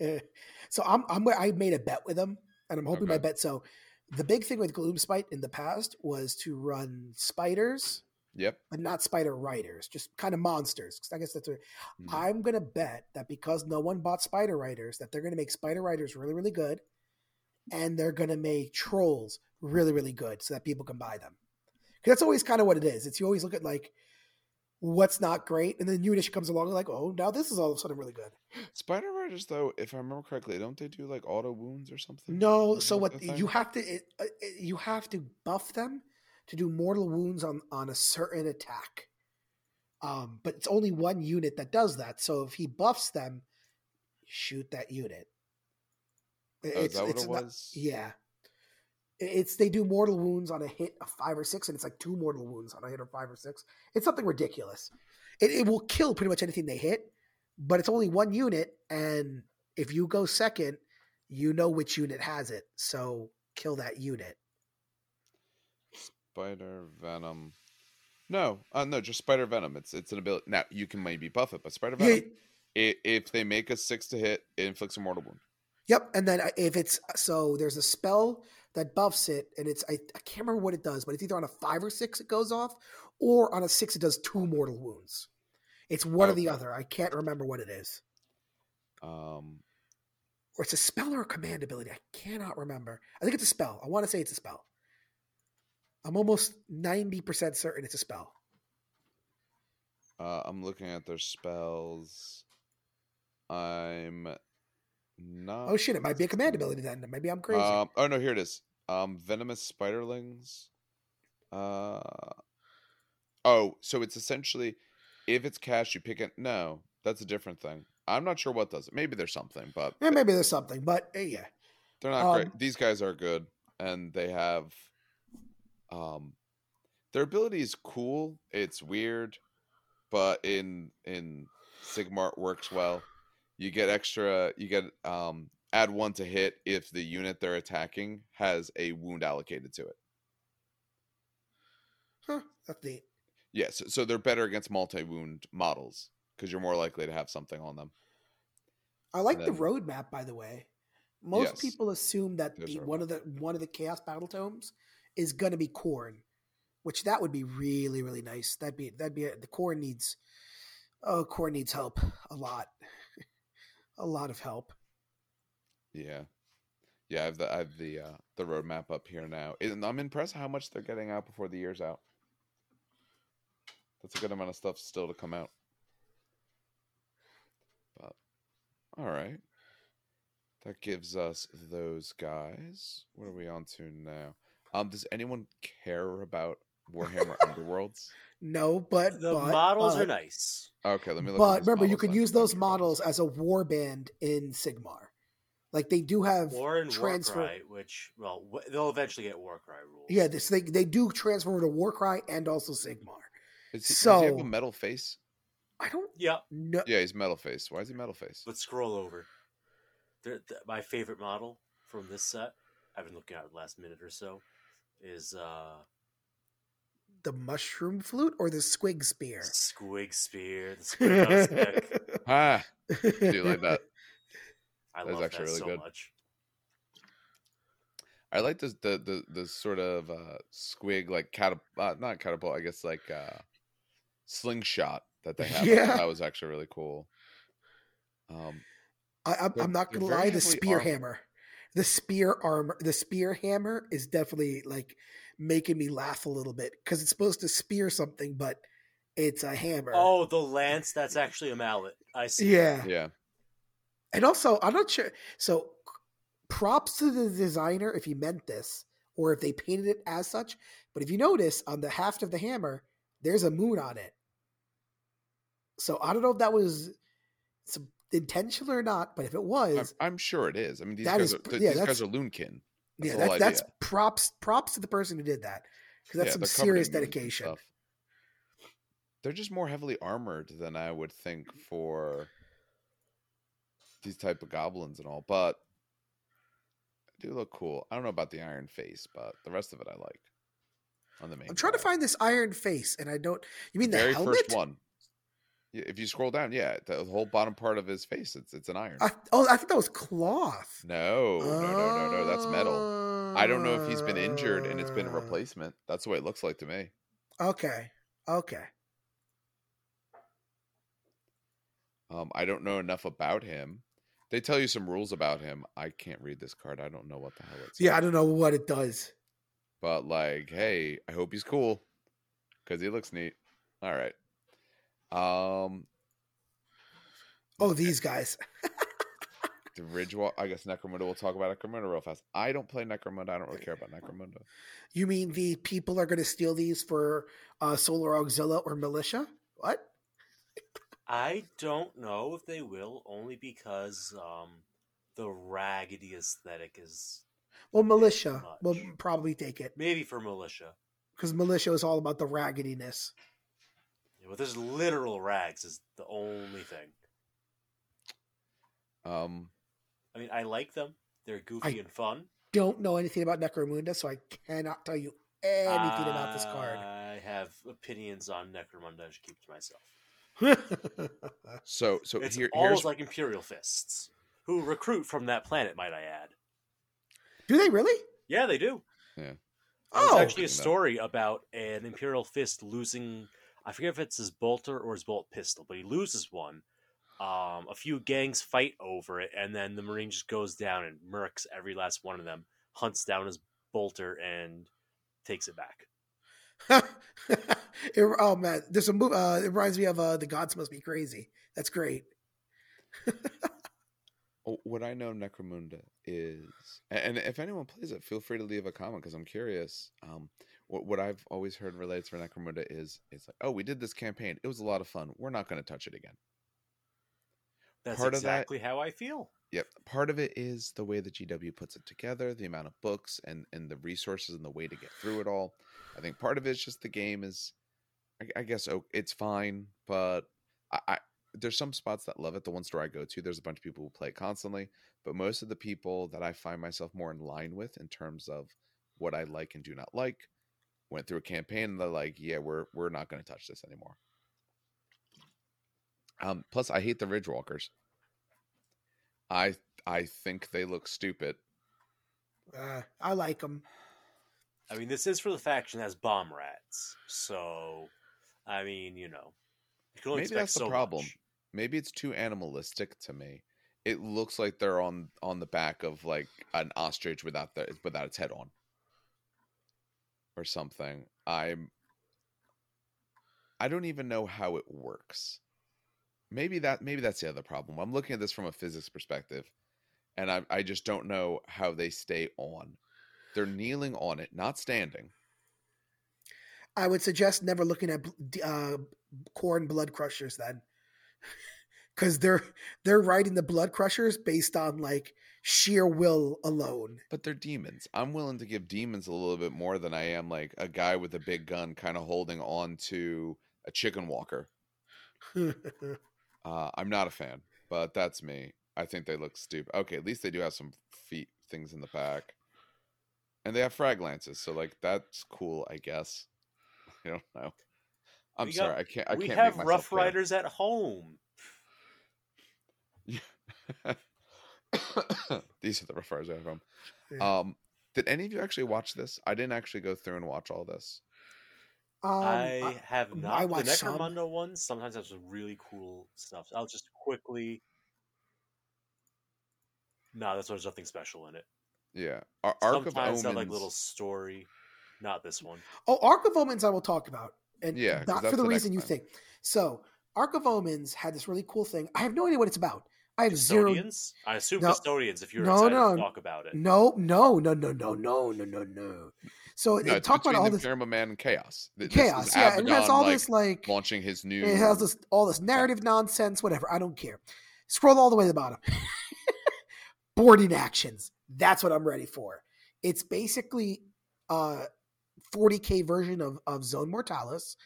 so I'm I'm I made a bet with him and I'm hoping my bet so the big thing with Gloomspite in the past was to run spiders, Yep. but not spider riders, just kind of monsters. I guess that's what Mhm. I'm gonna bet that because no one bought spider riders, that they're gonna make spider riders really, really good, and they're gonna make trolls really, really good, so that people can buy them. 'Cause that's always kind of what it is. It's you always look at like what's not great, and then Unish comes along and like, oh, now this is all of a sudden really good. Spider riders, though, if I remember correctly, don't they do like auto wounds or something? No, Isn't so what you have to it, uh, it- you have to buff them to do mortal wounds on on a certain attack. Um, but it's only one unit that does that. So if he buffs them, shoot that unit. Oh, is that what it not- yeah. It's they do mortal wounds on a hit of five or six, and it's like two mortal wounds on a hit of five or six. It's something ridiculous. It, it will kill pretty much anything they hit, but it's only one unit, and if you go second, you know which unit has it. So kill that unit. Spider Venom. No, uh, no, just Spider Venom. It's it's an ability. Now you can maybe buff it, but Spider Venom, if they make a six to hit, it inflicts a mortal wound. Yep, and then uh, if it's so, there's a spell that buffs it, and it's I, I can't remember what it does, but it's either on a five or six it goes off, or on a six it does two mortal wounds. It's one or the other. I can't remember what it is. Um, or it's a spell or a command ability. I cannot remember. I think it's a spell. I want to say it's a spell. I'm almost ninety percent certain it's a spell. uh, I'm looking at their spells. I'm not. Oh shit! It might be a command ability then. Maybe I'm crazy. Um, oh no, here it is. Um, venomous spiderlings. Uh, oh, so it's essentially if it's cash, you pick it. No, that's a different thing. I'm not sure what does it. Maybe there's something, but yeah, maybe there's something, but uh, yeah, they're not Um, great. These guys are good, and they have, um, their ability is cool. It's weird, but in in Sigmar works well. You get extra. You get um add one to hit if the unit they're attacking has a wound allocated to it. huh? That's neat. Yeah, so, so they're better against multi wound models because you're more likely to have something on them. I like And the roadmap, by the way. Most Yes. people assume that the one of the one of the chaos battle tomes is going to be Khorne, which that would be really really nice. That'd be that'd be the Khorne needs. Oh, Khorne needs help a lot, a lot of help. Yeah, yeah. I have the I have the uh, the roadmap up here now, and I'm impressed how much they're getting out before the year's out. That's a good amount of stuff still to come out. But all right, that gives us those guys. What are we on to now? Um, does anyone care about Warhammer Underworlds? No, but The but, models but, are nice. Okay, let me look. But remember, you models can use those models as a warband in Sigmar. Like they do have War and transfer. Warcry, which well, w- they'll eventually get Warcry rules. Yeah, this they they do transfer to Warcry and also Sigmar. Is he, does he have so- a metal face? I don't yeah. know. Yeah, he's metal face. Why is he metal face? Let's scroll over. There- th- my favorite model from this set, I've been looking at it the last minute or so, is uh The mushroom flute or the squig spear. Squig Spear, the Squig Gun Stick. Ah, do you like that? I That's love actually that really so good. much. I like this the the the sort of uh squig like catapult, uh, not catapult I guess like uh slingshot that they have. Yeah. that was actually really cool. Um, I, I'm, I'm not gonna lie. The spear armored. hammer, the spear armor, the spear hammer is definitely like making me laugh a little bit because it's supposed to spear something, but it's a hammer. Oh, the lance, that's actually a mallet. I see. yeah. yeah, And also, I'm not sure. So, props to the designer if he meant this or if they painted it as such. But if you notice on the haft of the hammer, there's a moon on it. So I don't know if that was some intentional or not, but if it I'm, was, I'm sure it is. I mean, these That guys is are yeah, these guys are loonkin. That's yeah, that's, that's props props to the person who did that because that's Yeah, some serious dedication. They're just more heavily armored than I would think for these type of goblins and all, but they do look cool. I don't know about the iron face, but the rest of it I like. On the main, I'm trying to find this iron face, and I don't. You mean the very helmet? first one. If you scroll down, yeah, the whole bottom part of his face, it's it's an iron. I, oh, I think that was cloth. no, no, no, no, no, that's metal. I don't know if he's been injured and it's been a replacement. That's the way it looks like to me. Okay, okay. Um, I don't know enough about him. They tell you some rules about him. I can't read this card. I don't know what the hell it's. Yeah, I don't know what it does. But like, hey, I hope he's cool because he looks neat. All right. Um, Oh, these guys. the Ridgewalk. I guess Necromunda. We'll talk about Necromunda real fast. I don't play Necromunda. I don't really care about Necromunda. You mean the people are going to steal these for uh, Solar Auxilia or Militia? What? I don't know if they will, only because um, the raggedy aesthetic is Well, Militia will probably take it maybe for militia. because Militia is all about the raggediness. Yeah, but there's literal rags is the only thing. Um, I mean, I like them. They're goofy I- and fun. Don't know anything about Necromunda, so I cannot tell you anything about this card. I have opinions on Necromunda. I should keep to myself. so so It's here, almost here's like Imperial Fists. who recruit from that planet, might I add. Do they really? Yeah, they do. Yeah. There's Oh, actually a story about an Imperial Fist losing. I forget if it's his bolter or his bolt pistol, but he loses one. Um, a few gangs fight over it, and then the Marine just goes down and murks every last one of them, hunts down his bolter, and takes it back. It- oh man, there's a movie. Uh, it reminds me of uh, "The Gods Must Be Crazy." That's great. Oh, What I know Necromunda is, and if anyone plays it, feel free to leave a comment because I'm curious. Um, what what I've always heard related to Necromunda is, it's like, oh, we did this campaign, it was a lot of fun. We're not going to touch it again. That's Part of that- exactly how I feel. Yep. Part of it is the way the GW puts it together, the amount of books and and the resources and the way to get through it all. I think part of it is just the game is, I, I guess, oh, it's fine, but I, I there's some spots that love it. The one store I go to, there's a bunch of people who play it constantly, but most of the people that I find myself more in line with in terms of what I like and do not like went through a campaign and they're like, yeah, we're we're not going to touch this anymore. Um, plus, I hate the Ridge Walkers. I I think they look stupid. Uh, I like them. I mean, this is for the faction that has bomb rats, so I mean, you know, you can only Maybe expect that's the so problem. much. Maybe it's too animalistic to me. It looks like they're on on the back of like an ostrich without the without its head on, or something. I'm. I don't even know how it works. Maybe that maybe that's the other problem. I'm looking at this from a physics perspective, and I I just don't know how they stay on. They're kneeling on it, not standing. I would suggest never looking at uh, Khorne blood crushers then, because they're they're writing the blood crushers based on like sheer will alone. But they're demons. I'm willing to give demons a little bit more than I am like a guy with a big gun kind of holding on to a chicken walker. Uh, I'm not a fan, but that's me. I think they look stupid. Okay, at least they do have some feet things in the back. And they have frag lances, so like that's cool, I guess. I don't know. I'm We sorry, got- I can't I we can't have make Rough myself clear. Riders at home. These are the Rough Riders I have home. Yeah. Um did any of you actually watch this? I didn't actually go through and watch all this. Um, I I- have I not. The watched some. Necromunda ones sometimes have some really cool stuff. I'll just quickly. No, that's why there's nothing special in it. Yeah. Ar- Ark of Omens. they like little story. Not this one. Oh, Ark of Omens, I will talk about, and yeah, not for the the reason you next think. So, Ark of Omens had this really cool thing. I have no idea what it's about. I have zero. I assume No. custodians. If you're No, excited no. to talk about it, No, no, no, no, no, no, no, no, no. So No, it talk about all the this Pyramid Man and Chaos. This chaos. is Yeah, and it has all like, this like launching his new. it has this all this narrative nonsense. Whatever. I don't care. Scroll all the way to the bottom. Boarding actions. That's what I'm ready for. It's basically a 40k version of of Zone Mortalis.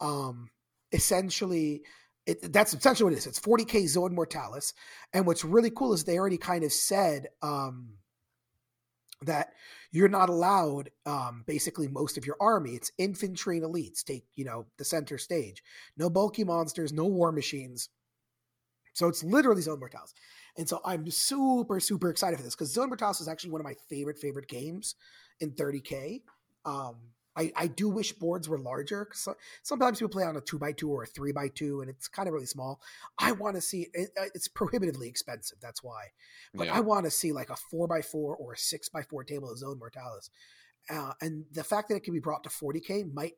Um, essentially, it, that's essentially what it is. It's 40k Zone Mortalis, and what's really cool is they already kind of said um, that you're not allowed um, basically most of your army. It's infantry and elites take you know the center stage. No bulky monsters, no war machines. So it's literally Zone Mortalis. And so I'm super, super excited for this because Zone Mortalis is actually one of my favorite, favorite games in 30K. Um, I, I do wish boards were larger. so- sometimes people play on a two by two or a three by two, and it's kind of really small. I want to see it, uh, it's prohibitively expensive. That's why. But Yeah. I want to see like a four by four or a six by four table of Zone Mortalis. Uh, and the fact that it can be brought to 40K might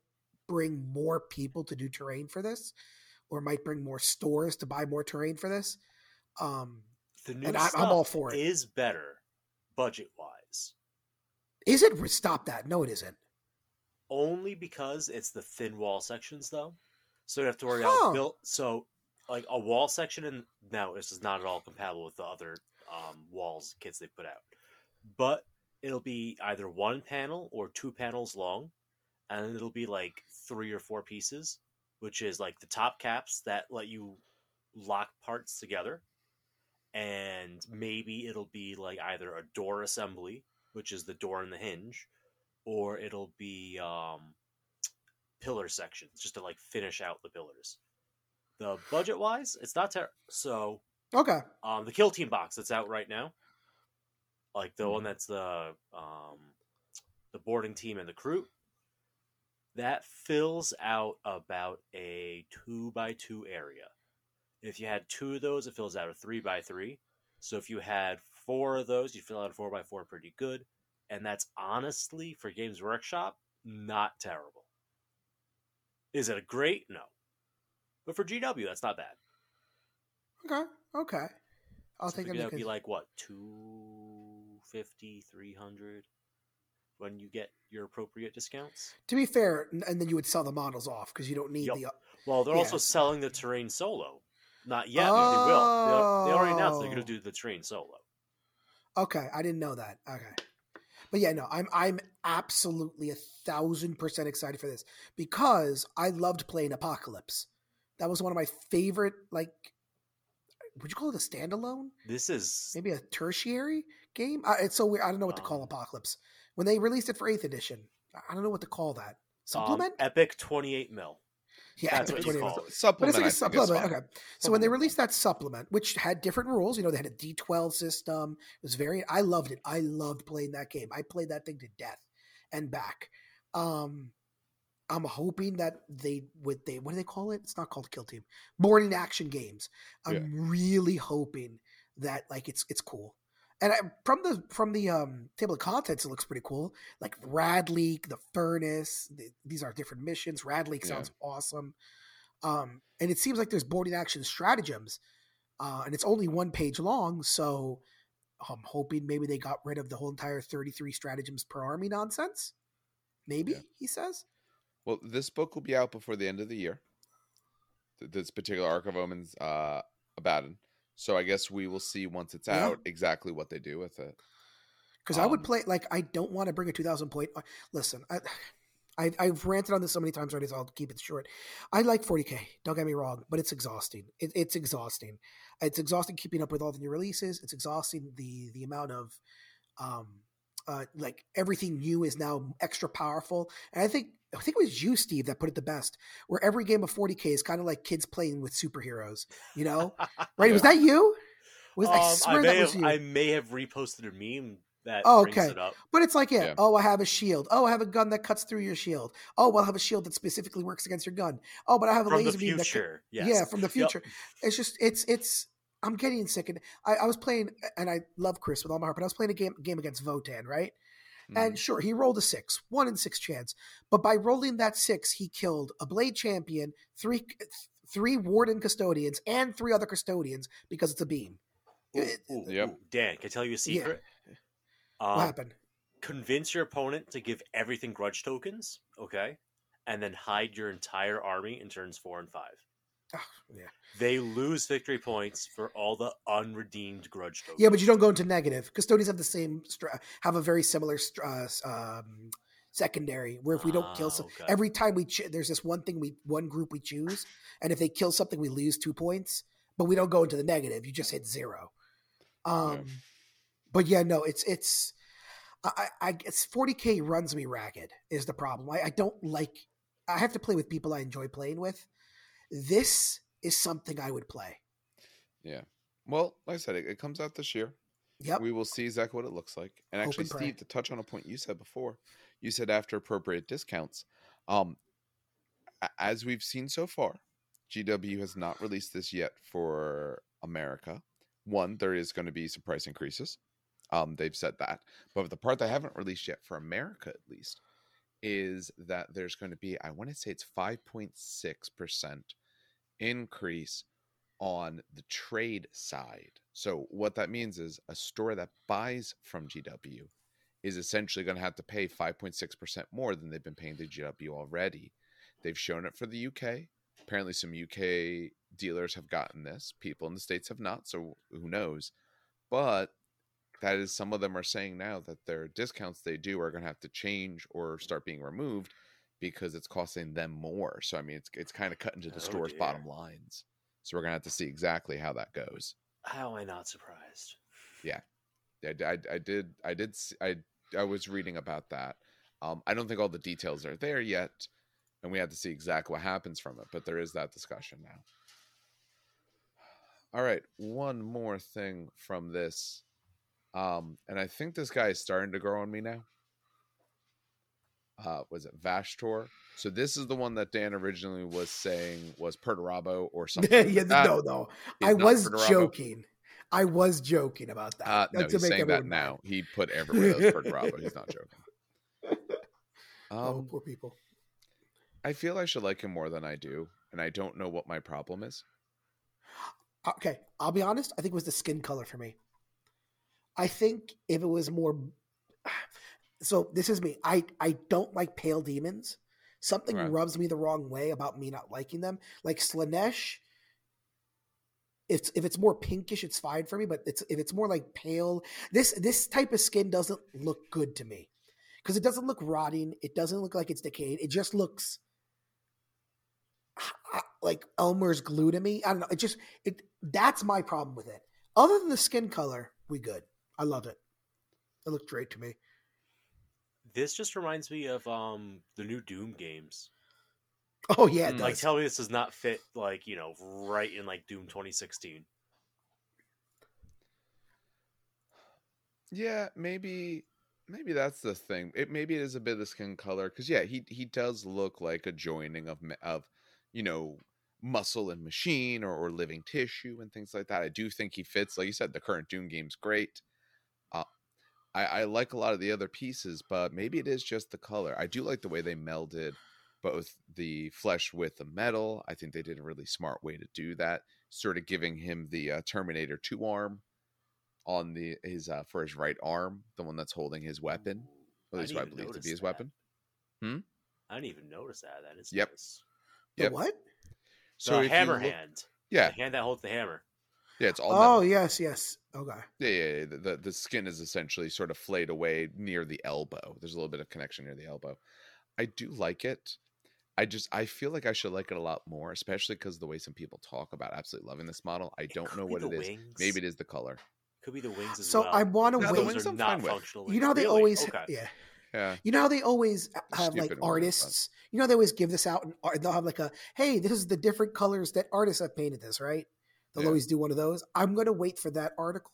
bring more people to do terrain for this, or might bring more stores to buy more terrain for this. Um, the new and I- I'm all for it. is better, budget wise. is it? Stop that. No, it isn't. Only because it's the thin wall sections, though. So you have to worry Huh. about built. So like a wall section, and now this is not at all compatible with the other um, walls kits they put out. But it'll be either one panel or two panels long, and it'll be like three or four pieces, which is like the top caps that let you lock parts together, and maybe it'll be like either a door assembly, which is the door and the hinge, or it'll be um, pillar sections just to like finish out the pillars. The budget wise, it's not ter- so Okay. Um, the Kill Team box that's out right now, like the one that's the um, the boarding team and the crew, that fills out about a two by two area. If you had two of those, it fills out a three by three. So if you had four of those, you fill out a four by four pretty good. And that's honestly for Games Workshop not terrible. Is it a great? No. But for GW, that's not bad. Okay. Okay. I'll so take that would be like what 250 300 when you get your appropriate discounts To be fair, and then you would sell the models off because you don't need Yep. the. Uh, well they're also selling the terrain solo not yet but they will they, they already announced they're going Oh. to do the terrain solo Okay, I didn't know that. Okay, but yeah, no, I'm I'm absolutely a thousand percent excited for this because I loved playing Apocalypse. That was one of my favorite. Like, would you call it a standalone? this is Maybe a tertiary game. Uh, it's so weird. I don't know what to call Um, Apocalypse when they released it for Eighth Edition. I- I don't know what to call that. um, Supplement? epic 28 mil yeah, that's what you call it. But Supplement. it's like a supplement. Okay. So when they released that supplement, which had different rules, you know, they had a D12 system. It was very I loved it. I loved playing that game. I played that thing to death and back. Um I'm hoping that they would they what do they call it? It's not called Kill Team. Boarding action games. I'm really hoping that like it's it's cool. And I, from the from the um, table of contents, it looks pretty cool. Like Rad League, the Furnace. th- these are different missions. Rad League Yeah. sounds awesome. Um, and it seems like there's boarding action stratagems, uh, and it's only one page long. So I'm hoping maybe they got rid of the whole entire 33 stratagems per army nonsense. Maybe Yeah. he says. Well, this book will be out before the end of the year. This particular Ark of Omens, uh, Abaddon. So I guess we will see once it's Yeah. out exactly what they do with it. because I would Um, play like I don't want to bring a two thousand point. uh, Listen, I, I I've ranted on this so many times already, so I'll keep it short. I like forty k. Don't get me wrong, but it's exhausting. It, it's exhausting. It's exhausting keeping up with all the new releases. It's exhausting the the amount of um uh like everything new is now extra powerful. And I think I think it was you, Steve, that put it the best. Where every game of forty k is kind of like kids playing with superheroes. You know, right? Was that you? Was I Um, swear I, may that was have, you? I may have reposted a meme that Oh, brings okay. it up. But it's like, yeah, Yeah. oh, I have a shield. Oh, I have a gun that cuts through your shield. Oh, well, I have a shield that specifically works against your gun. Oh, but I have a From the laser beam that. future. Yes. Yeah, from the Yep. future. It's just, it's, it's. I'm getting sick. And I, I was playing, and I love Chris with all my heart, but I was playing a game game against Votann, right? Mm-hmm. And sure, he rolled a six, one in six chance. But by rolling that six, he killed a blade champion, three three warden custodians, and three other custodians because it's a beam. Ooh, ooh, Yep. ooh. Dan, can I tell you a Yeah. secret? what Um, happened? convince your opponent to give everything grudge tokens, okay? And then hide your entire army in turns four and five. Ah, yeah. They lose victory points for all the unredeemed grudge tokens. Yeah, but you don't go into negative. Custodians have the same, have a very similar uh, um, secondary. Where if we don't kill, Ah, some, okay. every time we ch- there's this one thing we one group we choose, and if they kill something, we lose two points. But we don't go into the negative. You just hit zero. Um, but yeah, no, it's it's. I, I I- it's 40k runs me ragged is the problem. I, I don't like. I have to play with people I enjoy playing with. This is something I would play. Yeah. Well, like I said, it, it comes out this year. Yep. We will see exactly what it looks like. And Hope actually, and. Steve, to touch on a point you said before, you said after appropriate discounts. Um, as we've seen so far, GW has not released this yet for America. One, there is going to be some price increases. Um, they've said that, but the part they haven't released yet for America, at least, is that there's going to be I want to say it's five point six percent increase on the trade side. So what that means is a store that buys from GW is essentially going to have to pay 5.6% more than they've been paying to GW already. They've shown it for the UK. Apparently some UK dealers have gotten this. People in the states have not, so who knows. But that is some of them are saying now that their discounts they do are going to have to change or start being removed because it's costing them more. So I mean it's it's kind of cut into the Oh, store's dear. bottom lines. So we're going to have to see exactly how that goes. How am I not surprised? Yeah, I, I, I did I did I I was reading about that. Um, I don't think all the details are there yet, and we have to see exactly what happens from it. But there is that discussion now. all right, one more thing from this. Um, and I think this guy is starting to grow on me now. Uh, was it Vashtor? So this is the one that Dan originally was saying was Perturabo or something. yeah, like no, no. I was joking. I was joking about that. Uh, no, he's saying that now. He put everywhere as Perturabo. he's not joking. Oh, um, oh, poor people. I feel I should like him more than I do, and I don't know what my problem is. Okay, I'll be honest. I think it was the skin color for me. I think if it was more, so this is me. I I don't like pale demons. Something right. rubs me the wrong way about me not liking them. Like Slaanesh, it's if it's more pinkish, it's fine for me. But it's if it's more like pale, this this type of skin doesn't look good to me because it doesn't look rotting. It doesn't look like it's decayed. It just looks like Elmer's glue to me. I don't know. It just it that's my problem with it. Other than the skin color, we good. I love it. It looked great to me. This just reminds me of um the new Doom games. Oh yeah, mm. like tell me this does not fit like you know right in like Doom 2016. Yeah, maybe maybe that's the thing. It maybe it is a bit of the skin color because yeah, he he does look like a joining of of you know muscle and machine or, or living tissue and things like that. I do think he fits. Like you said, the current Doom game's great. I, I like a lot of the other pieces, but maybe it is just the color. I do like the way they melded both the flesh with the metal. I think they did a really smart way to do that, sort of giving him the uh, Terminator 2 arm on the his uh, for his right arm, the one that's holding his weapon. At least I, believe to be his that. weapon. Hmm. I didn't even notice that. That is yep. Nice. Yep. The what? So the hammer look, hand. Yeah. The hand that holds the hammer. Yeah, it's all. Oh metal. yes, yes. Okay. Yeah, yeah, yeah. The, the, the skin is essentially sort of flayed away near the elbow. There's a little bit of connection near the elbow. I do like it. I just I feel like I should like it a lot more, especially because the way some people talk about absolutely loving this model. I don't know what it is. Wings. Maybe it is the color. Could be the wings as so well. So I want to no, wait. The wings I'm not functional. You know how they really? always okay. yeah. Yeah. You know how they always have like artists. You know they always give this out, and uh, they'll have like a, "Hey, this is the different colors that artists have painted this." Right? They'll yeah. always do one of those. I'm going to wait for that article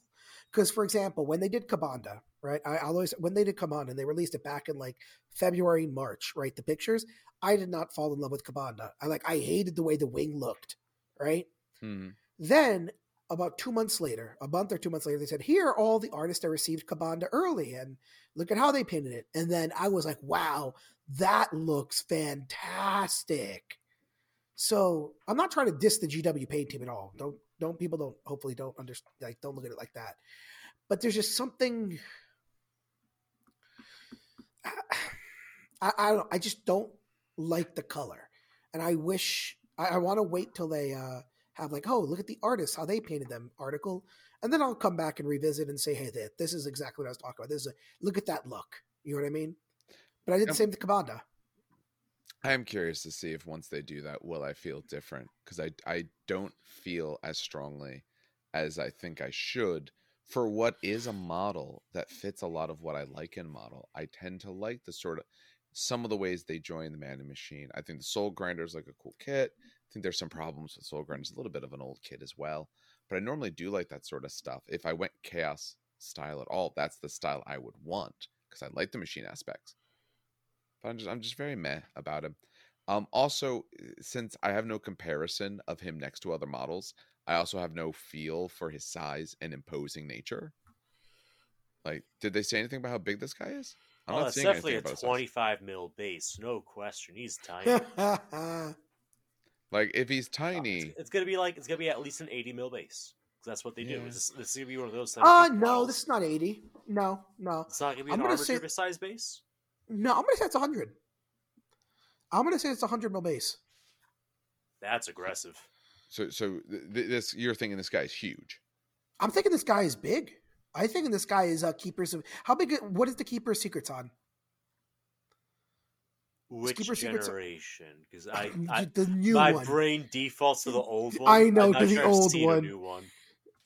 because, for example, when they did Ka'bandha, right? I, always when they did Ka'bandha and they released it back in like February, March, right? The pictures. I did not fall in love with Ka'bandha. I like I hated the way the wing looked, right? Mm-hmm. Then about two months later, a month or two months later, they said, Here are all the artists that received Ka'bandha early, and look at how they painted it. And then I was like, Wow, that looks fantastic. So I'm not trying to diss the GW paint team at all. Don't don't people don't hopefully don't understand like don't look at it like that. But there's just something I, I don't I just don't like the color. And I wish I, I want to wait till they uh have like, oh, look at the artists, how they painted them article. And then I'll come back and revisit and say, hey, this is exactly what I was talking about. This is a, look at that look. You know what I mean? But I did the same with Ka'bandha. I am curious to see if once they do that, will I feel different? Because I I don't feel as strongly as I think I should for what is a model that fits a lot of what I like in model. I tend to like the sort of some of the ways they join the man and machine. I think the Soul Grinder is like a cool kit I think there's some problems with Soul Grind. It's a little bit of an old kit as well, but I normally do like that sort of stuff. If I went chaos style at all, that's the style I would want because I like the machine aspects. But I'm just I'm just very meh about him. Um, also, since I have no comparison of him next to other models, I also have no feel for his size and imposing nature. Like, did they say anything about how big this guy is? I'm oh, not seeing definitely a 25 mil base, no question. He's tiny. Like if he's tiny, it's, it's, gonna be like it's gonna be at least an eighty mil base. That's what they do. This, this is gonna be one of those. Uh no, this is not eighty. No, no. It's not gonna be an armor say, size base. No, I'm gonna say it's hundred. I'm gonna say it's a hundred mil base. That's aggressive. So, so th- this you're thinking this guy's huge. I'm thinking this guy is big. I think this guy is uh, keepers of how big? What is the keeper secrets on? Which generation? Because I, I, the new my one. brain defaults to the old one. I know to the old one. new one.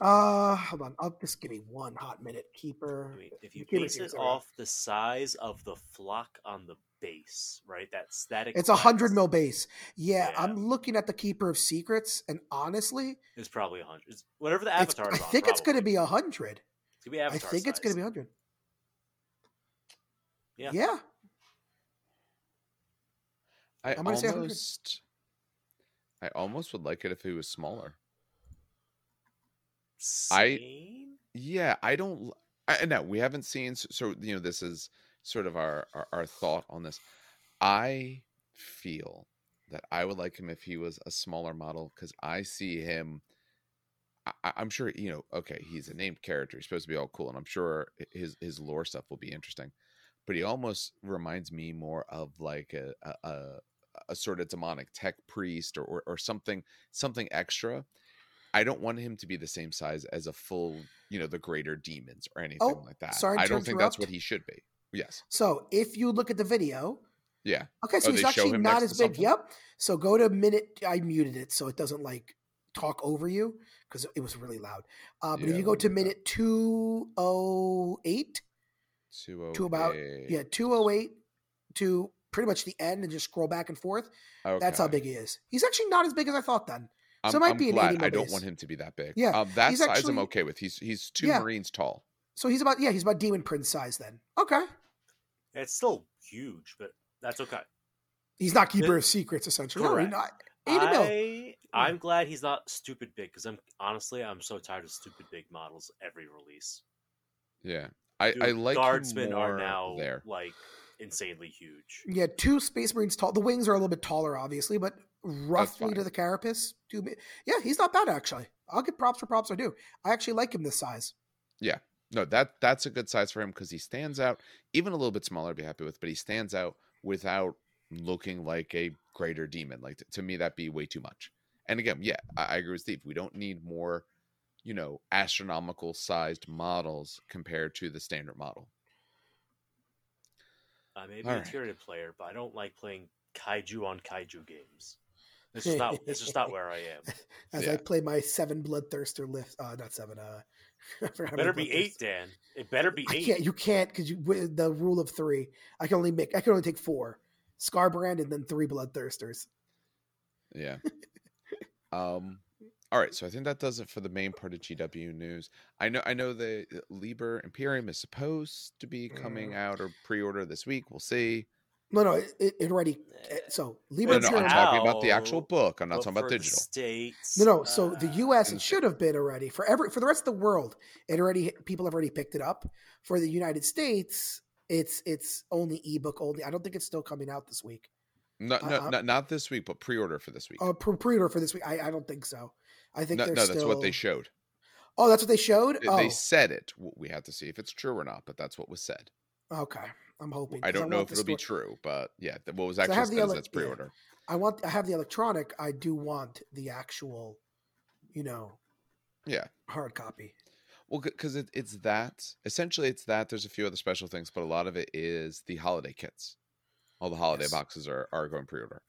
Uh, hold on. I'll just give me one hot minute. Keeper. I mean, if you Keeper base it off the size of the flock on the base, right? That static. It's a hundred mil base. Yeah, Yeah. I'm looking at the Keeper of Secrets, and honestly, it's probably a hundred. Whatever the avatar I is on. think it's going to be a hundred. It's gonna be I avatar think it's going to size. be hundred. Yeah. Yeah. I I'm gonna say 100. almost, I almost would like it if he was smaller. I- Yeah, I don't. I no, we haven't seen. So you know, this is sort of our our, our thought on this. I feel that I would like him if he was a smaller model because I see him. I, I'm sure you know. Okay, he's a named character. He's supposed to be all cool, and I'm sure his his lore stuff will be interesting. But he almost reminds me more of like a a, a, a sort of demonic tech priest or, or or something something extra. I don't want him to be the same size as a full, you know, the greater demons or anything Oh, like that. sorry I don't think that's what he should be. Yes. So if you look at the video, Yeah. okay, so Oh, he's actually not as big. Yep. So go to minute. I muted it so it doesn't like talk over you because it was really loud. Uh, but Yeah, if you go to minute two oh eight, Two To about- yeah, two oh eight to pretty much the end, and just scroll back and forth. That's how big he is. He's actually not as big as I thought. Then. I'm, so it might I'm be an 80 I don't base. want him to be that big. Yeah, Um, that he's size I'm okay with. He's he's two Yeah. Marines tall. So he's about yeah, he's about Demon Prince size then. Okay. It's still huge, but that's okay. He's not keeper of secrets essentially. No, he's Correct. not. 80 mil. I, I'm glad he's not stupid big because I'm honestly I'm so tired of stupid big models every release. Yeah. I, Dude, I like him guardsmen more are now there. like insanely huge. Yeah, two Space Marines tall. The wings are a little bit taller, obviously, but roughly to the carapace. Two, mi- yeah, he's not bad actually. I'll give props for props. I do. I actually like him this size. Yeah, no, that that's a good size for him because he stands out. Even a little bit smaller, I'd be happy with, but he stands out without looking like a greater demon. Like to, to me, that'd be way too much. And again, yeah, I, I agree with Steve. We don't need more, you know, astronomical sized models compared to the standard model. I may be All a right. Tyranid player, but I don't like playing kaiju on kaiju games. It's is not. it's just not where I am. As Yeah. I play my seven bloodthirster lift. Uh, not seven. Uh, I forgot how better be eight, Dan. It better be I eight. can't. You can't because you with the rule of three. I can only make. I can only take four. Skarbrand and then three bloodthirsters. Yeah. um. All right, so I think that does it for the main part of GW news. I know, I know the Liber Imperium is supposed to be coming Mm. out or pre-order this week. We'll see. No, no, it, it it already. Eh, So No, Liber no, I'm talking about the actual book. I'm not talking about digital. States. No, no. So the uh, U.S. Mm. it should have been already for every for the rest of the world. It already people have already picked it up. For the United States, it's it's only ebook only. I don't think it's still coming out this week. No, no, I'm- not, not this week, but pre-order for this week. Uh, pre pre-order for this week. I, I don't think so. I think no, they're no, still. that's what they showed. Oh, that's what they showed. They, oh, they said it. We have to see if it's true or not, but that's what was said. okay. I'm hoping. I don't know if it'll be true, but yeah, what was actually ele- that's pre-order. I want. I have the electronic. I do want the actual, you know, Yeah. hard copy. Well, because it, it's that. Essentially, it's that. There's a few other special things, but a lot of it is the holiday kits. All the holiday Yes. boxes are, are going pre-order.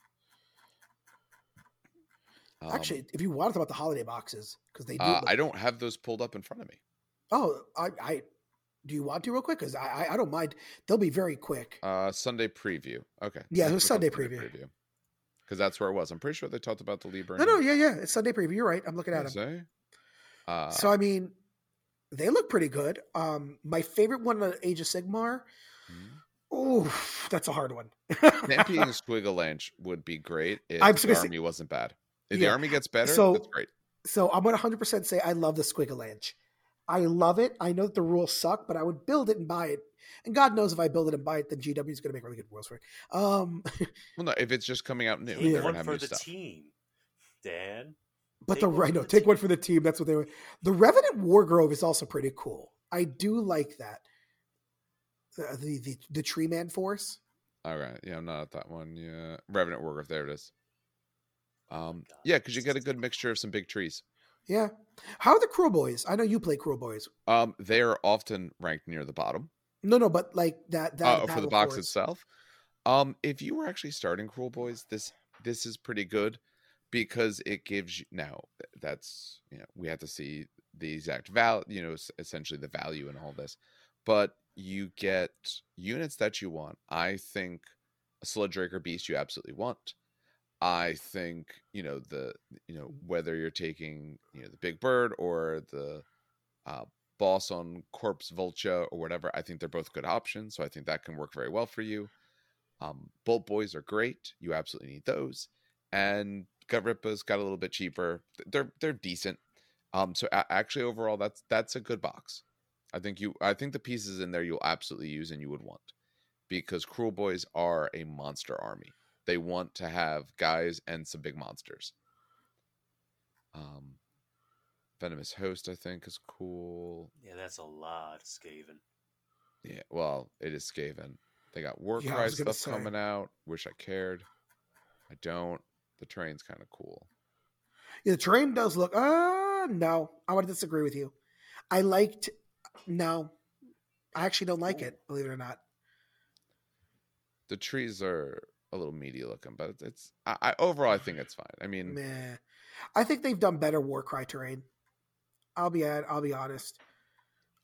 Um, Actually, if you wanted about the holiday boxes, because they do. uh, I don't have those pulled up in front of me. Oh, I, I do you want to real quick? Because I, I, I don't mind. They'll be very quick. Uh, Sunday preview. Okay. Yeah, it was on Sunday preview. Because that's where it was. I'm pretty sure they talked about the Liber. No, no, yeah, yeah. It's Sunday preview. You're right. I'm looking at them. Say. Uh, So I mean, they look pretty good. Um, my favorite one, uh, Age of Sigmar. hmm. Oh, that's a hard one. Stampeding Squigalanche would be great if I'm the gonna say- army wasn't bad. If Yeah. the army gets better, So- that's great. so I'm gonna 100 percent say I love the Squigalanche. I love it. I know that the rules suck, but I would build it and buy it. And God knows if I build it and buy it, then GW is gonna make really good rules for it. Um, Well, no, if it's just coming out new, Take they're Yeah. gonna one have for new the stuff. team, Dan. but the one right, for no, the take one for the team. That's what they were. The Revenant Wargrove is also pretty cool. I do like that. Uh, the the the Tree Man Force. All right, yeah, I'm not at that one. Yeah, Revenant Wargrove, there it is. Um, God, yeah, because you get a good mixture of some big trees. Yeah. How are the Kruleboyz? I know you play Kruleboyz. Um, they are often ranked near the bottom. No, no, but like that. that Uh, for the box Force. itself. Um, if you were actually starting Kruleboyz, this this is pretty good because it gives you now that's you know we have to see the exact value, you know, essentially the value in all this, but you get units that you want. I think a Sludgeraker Beast you absolutely want. I think you know the you know whether you're taking you know the big bird or the uh, boss on Corpse Vulture or whatever. I think they're both good options, so I think that can work very well for you. Um, Boltboyz are great. You absolutely need those. And Gutrippaz got a little bit cheaper. They're they're decent. Um, so a- actually overall that's that's a good box. I think you I think the pieces in there you'll absolutely use and you would want because Kruleboyz are a monster army. They want to have guys and some big monsters. Um, Venomous Host, I think, is cool. Yeah, that's a lot of Skaven. Yeah, well, it is Skaven. They got Warcry yeah, stuff say. coming out. Wish I cared. I don't. The train's kind of cool. Yeah, the train does look. Uh no, I would disagree with you. I liked. No, I actually don't like it. Believe it or not. The trees are a little meaty looking, but it's. I, I overall, I think it's fine. I mean, Meh. I think they've done better Warcry terrain. I'll be at. I'll be honest.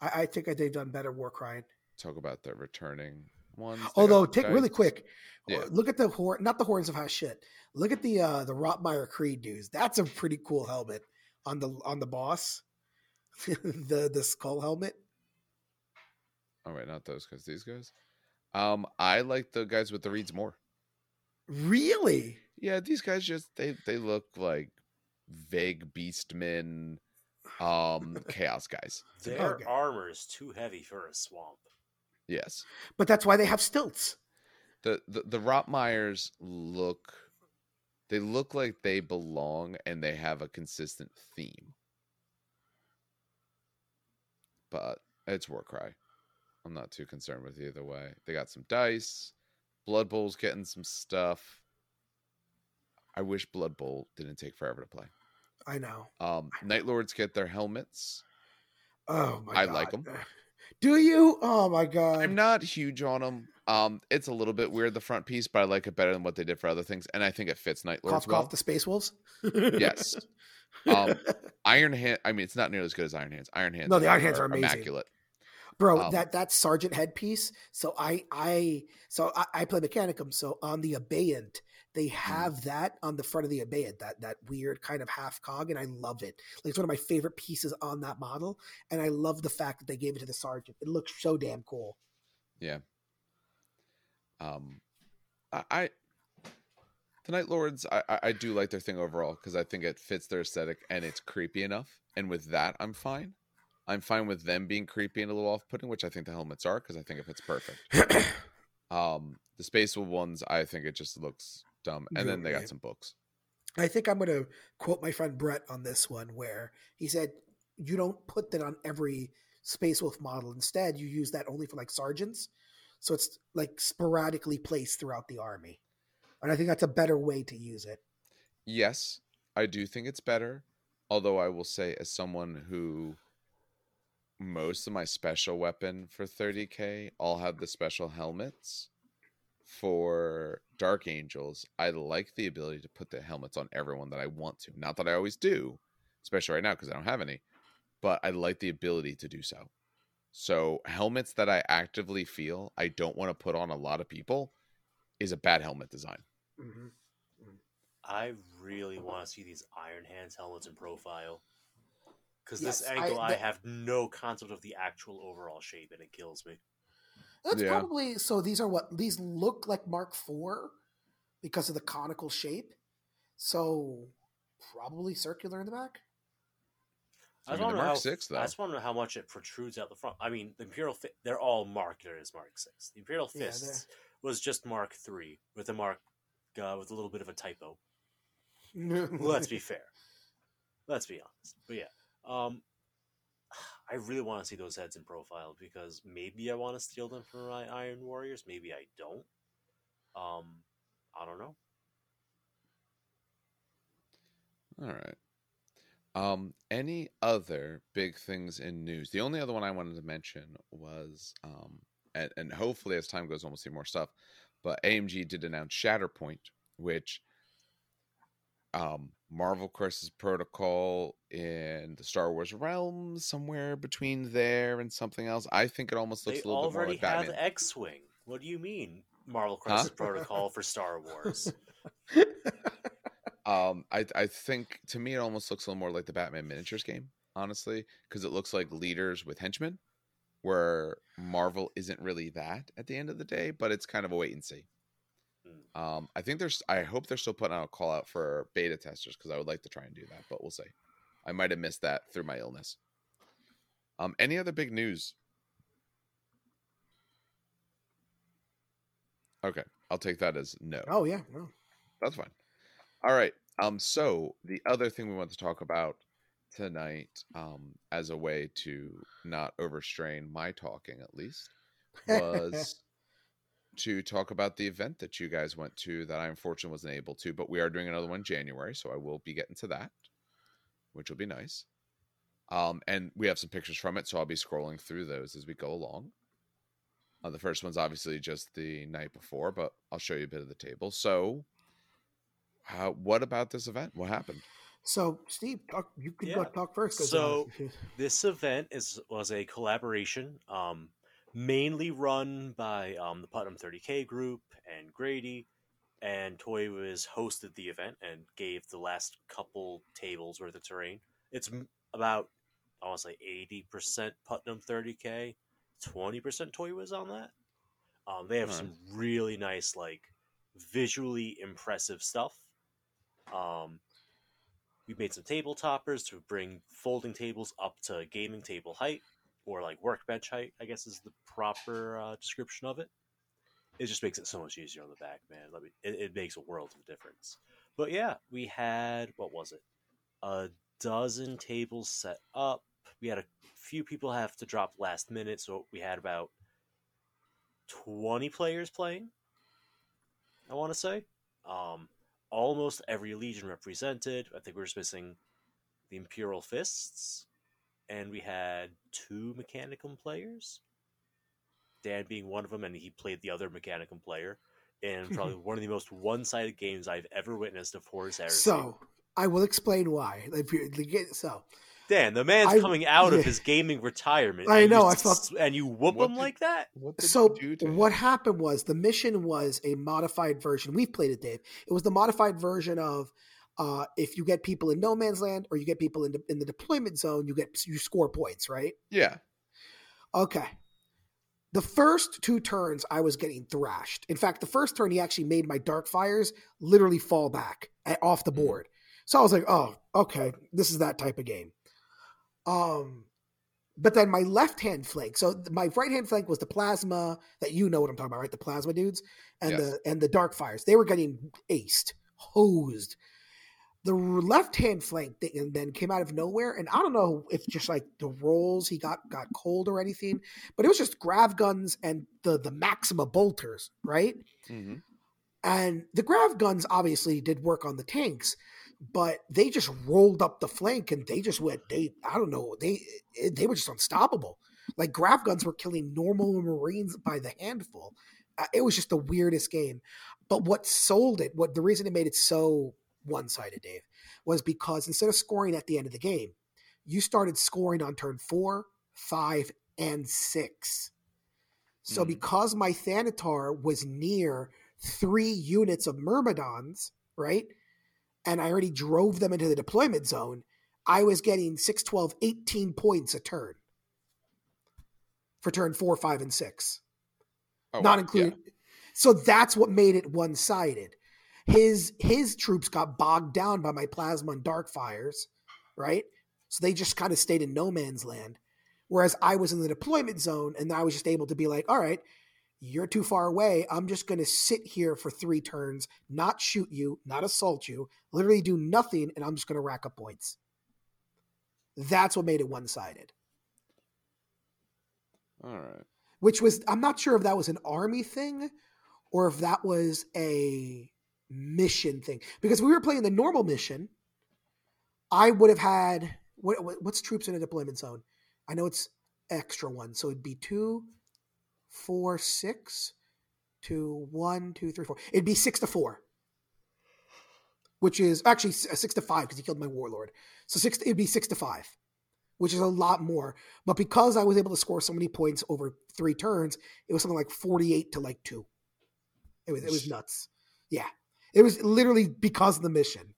I, I think they've done better Warcry. Talk about the returning ones. Although, take really quick. Yeah. Look at the horn. Not the horns of high shit. Look at the uh the Rotmire Creed dudes. That's a pretty cool helmet on the on the boss. the the skull helmet. All right, not those guys. These guys. Um, I like the guys with the reeds more. Really? Yeah, these guys just they they look like vague beastmen, um, chaos guys. Their okay. armor is too heavy for a swamp. Yes, but that's why they have stilts. The the the Rotmires look they look like they belong and they have a consistent theme. But it's Warcry. I'm not too concerned with either way. They got some dice. Blood Bowl's getting some stuff. I wish Blood Bowl didn't take forever to play. I know. Um, Night Lords get their helmets. Oh my God. I god. like them. Do you? Oh my god. I'm not huge on them. Um, it's a little bit weird the front piece, but I like it better than what they did for other things, and I think it fits Night Lords cough, well. Cough the Space Wolves. yes. Um, Iron Hand. I mean, it's not nearly as good as Iron Hands. Iron Hands. No, the Iron Hands are, are amazing. immaculate bro um, that that sergeant headpiece so i i so i, I play mechanicum so on the abeyant they mm. have mm. that on the front of the abeyant that that weird kind of half cog and i love it. Like it's one of my favorite pieces on that model and i love the fact that they gave it to the sergeant. It looks so damn cool. Yeah. Um i, I the night lords I, I do like their thing overall because i think it fits their aesthetic and it's creepy enough and with that i'm fine I'm fine with them being creepy and a little off-putting, which I think the helmets are because I think it fits perfect. um, the space ones, I think it just looks dumb, and then they got some books. I think I'm going to quote my friend Brett on this one, where he said, "You don't put that on every Space Wolf model. Instead, you use that only for like sergeants, so it's like sporadically placed throughout the army." And I think that's a better way to use it. Yes, I do think it's better. Although I will say, as someone who most of my special weapon for 30k all have the special helmets. For Dark Angels, I like the ability to put the helmets on everyone that I want to. Not that I always do, especially right now because I don't have any, but I like the ability to do so. So, helmets that I actively feel I don't want to put on a lot of people is a bad helmet design. Mm-hmm. mm-hmm. I really want to see these Iron Hands helmets in profile because yes, this angle I, the, I, have no concept of the actual overall shape and it kills me. That's yeah. probably so. These are what these look like Mark IV because of the conical shape. So probably circular in the back. I, I mean, Mark how, Six though. I just want to know how much it protrudes out the front. I mean, the Imperial fi- they're all marketed as Mark Six. The Imperial Fists yeah, was just Mark Three with a mark uh, with a little bit of a typo. Let's be fair. Let's be honest. But yeah, um, I really want to see those heads in profile because maybe I want to steal them from my Iron Warriors. Maybe I don't. Um, I don't know. All right. Um, any other big things in news? The only other one I wanted to mention was, um, and, and hopefully as time goes on, we'll see more stuff. But AMG did announce Shatterpoint, which um, Marvel Crisis Protocol in the Star Wars realm, somewhere between there and something else. I think it almost looks they a little bit more already like have Batman. X-wing. What do you mean, Marvel Crisis Protocol for Star Wars? Um, I I think to me it almost looks a little more like the Batman miniatures game, honestly, because it looks like leaders with henchmen, where Marvel isn't really that at the end of the day, but it's kind of a wait and see. Hmm. Um, I think there's. I hope they're still putting out a call out for beta testers because I would like to try and do that, but we'll see. I might have missed that through my illness. Um, any other big news? Okay, I'll take that as no. Oh yeah, no. That's fine. All right. Um. So the other thing we want to talk about tonight, um, as a way to not overstrain my talking, at least, was to talk about the event that you guys went to that I unfortunately wasn't able to, but we are doing another one in January, so I will be getting to that, which will be nice. Um, and we have some pictures from it, so I'll be scrolling through those as we go along. Uh, the first one's obviously just the night before, but I'll show you a bit of the table. So, how, what about this event? What happened? So, Steve, talk, you can go talk first. So- uh, this event is was a collaboration, um, mainly run by um, the Putnam 30K group and Grady, and Toywiz hosted the event and gave the last couple tables worth of terrain. It's about I want to say eighty percent Putnam 30K, twenty percent Toywiz on that. Um, they have Alright. some really nice, like visually impressive stuff. Um, we made some table toppers to bring folding tables up to gaming table height or like workbench height i guess is the proper uh, description of it. It just makes it so much easier on the back man. Let me, it, it makes a world of difference. But yeah we had what was it? A dozen tables set up. We had a few people have to drop last minute so we had about 20 players playing i want to say. Um, almost every legion represented. I think we're just missing the Imperial Fists, and we had two Mechanicum players. Dan being one of them, and he played the other Mechanicum player. And probably one of the most one-sided games I've ever witnessed of Horus Heresy. so I will explain why. If you- the ga- So Dan, the man's I- coming out yeah. of his gaming retirement. I know, You, I thought- and you whoop What him did- like that. What so you do to him? what happened was the mission was a modified version. We've played it, Dave. It was the modified version of uh, if you get people in no man's land or you get people in the, in the deployment zone, you get you score points, right? Yeah. Okay. The first two turns, I was getting thrashed. In fact, the first turn, he actually made my dark fires literally fall back at, off the board. So I was like, oh, okay, this is that type of game. Um, but then my left hand flank. So my right hand flank was the plasma that you know what I'm talking about, right? The plasma dudes and Yes. the and the dark fires. They were getting aced, hosed. The left hand flank thing then came out of nowhere, and I don't know if just like the rolls he got got cold or anything, but it was just grav guns and the the Maxima bolters, right? hmm And the grav guns obviously did work on the tanks, but they just rolled up the flank and they just went. They I don't know they they were just unstoppable. Like grav guns were killing normal Marines by the handful. Uh, it was just the weirdest game. But what sold it, what the reason it made it so one sided, Dave, was because instead of scoring at the end of the game, you started scoring on turn four, five, and six. So Mhm. because my Thanatar was near three units of Myrmidons, right? And I already drove them into the deployment zone, I was getting 6, 12, 18 points a turn for turn four, five, and six Oh, not wow. included. So that's what made it one sided. His his troops got bogged down by my plasma and dark fires, right? So they just kind of stayed in no man's land. Whereas I was in the deployment zone and I was just able to be like, all right, you're too far away. I'm just going to sit here for three turns, not shoot you, not assault you, literally do nothing, and I'm just going to rack up points. That's what made it one sided. All right. which was I'm not sure if that was an army thing or if that was a mission thing because we were playing the normal mission. I would have had what, what- what's troops in a deployment zone? I know it's extra one, so it'd be two, four, six, to one, two, three, four. It'd be six to four. which is actually six to five because he killed my warlord. So six, it'd be six to five, which is a lot more. But because I was able to score so many points over three turns, it was something like forty-eight to like two. It was it was nuts. Yeah, it was literally because of the mission.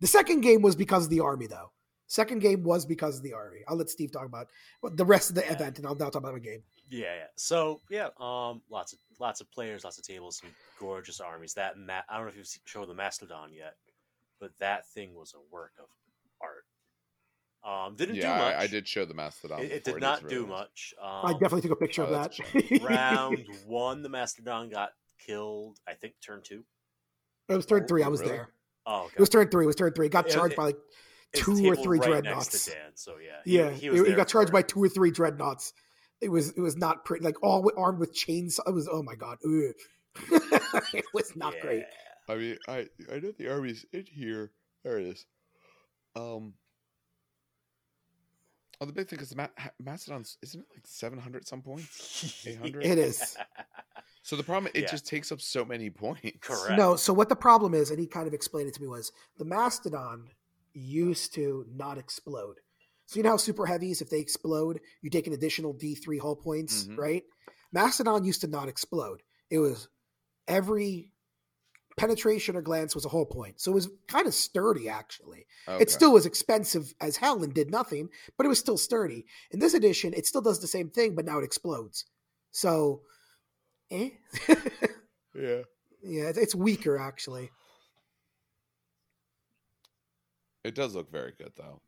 The second game was because of the army, though. Second game was because of the army. I'll let Steve talk about the rest of the yeah. event, and I'll now talk about the game. Yeah, yeah. So yeah, um, lots of lots of players, lots of tables, some gorgeous armies. That ma- I don't know if you've shown the Mastodon yet, but that thing was a work of art. Um, didn't yeah, do much. I, I did show the Mastodon. It, it did not really do much. Um, I definitely took a picture oh, of that. round one, the Mastodon got killed. I think turn two. It was turn three. I was really? there. Oh, okay. it was turn three. It was turn three. It got charged it, by like two or three right dreadnoughts. Dan, so yeah, yeah, he, he got charged by two or three dreadnoughts. It was it was not pretty. Like all armed with chains. It was oh my god. it was not yeah. great. I mean, I I know the army's in here. There it is. Um. Oh, the big thing is Ma- Mastodon's isn't it like seven hundred some points? Eight hundred. it is. So the problem it yeah. just takes up so many points. Correct. No. So what the problem is, and he kind of explained it to me was the Mastodon used to not explode. So you know how super heavies, if they explode, you take an additional D3 hull points, mm-hmm. right? Mastodon used to not explode. It was every penetration or glance was a hull point. So it was kind of sturdy, actually. Okay. It still was expensive as hell and did nothing, but it was still sturdy. In this edition, it still does the same thing, but now it explodes. So, eh? yeah. Yeah, it's weaker, actually. It does look very good though.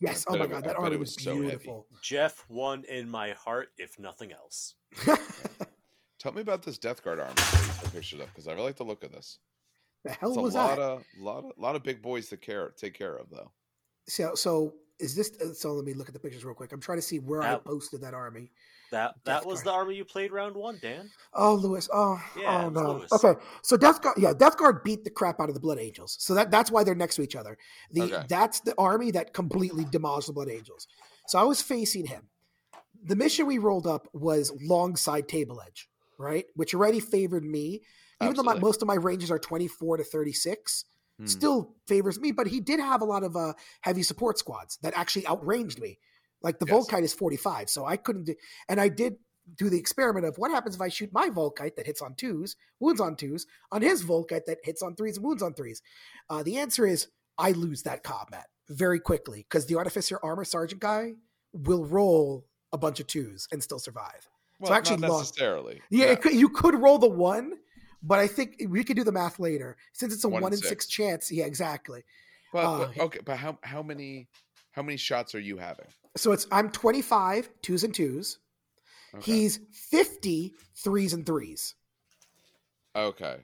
Yes. Oh my god, that art was, was so beautiful. Heavy. Jeff won in my heart, if nothing else. Tell me about this Death Guard army I pictured up because I really like the look of this. The hell it's was a lot that? Of, lot of lot of big boys to care take care of though. So so is this? Uh, so let me look at the pictures real quick. I'm trying to see where that, I posted that army. That that Death was Guard. the army you played round one, Dan. Oh, Lewis. Oh, yeah, oh no. Lewis. Okay, so Death Guard, yeah, Death Guard beat the crap out of the Blood Angels. So that that's why they're next to each other. The okay. that's the army that completely demolished the Blood Angels. So I was facing him. The mission we rolled up was long side table edge, right? Which already favored me. Even Absolutely. though my, most of my ranges are 24 to 36, hmm. still favors me. But he did have a lot of uh, heavy support squads that actually outranged me. Like the yes. Volkite is 45, so I couldn't do, and I did do the experiment of what happens if I shoot my Volkite that hits on twos, wounds on twos, on his Volkite that hits on threes and wounds on threes. Uh, the answer is I lose that combat very quickly because the Artificer Armor Sergeant guy will roll a bunch of twos and still survive. Well, so actually, not necessarily. Lost. Yeah, yeah. Could, you could roll the one, but I think we could do the math later since it's a one, one in six. six. chance. Yeah, exactly. But uh, okay, but how how many how many shots are you having? So it's I'm 25 twos and twos. Okay. He's 50 threes and threes. Okay.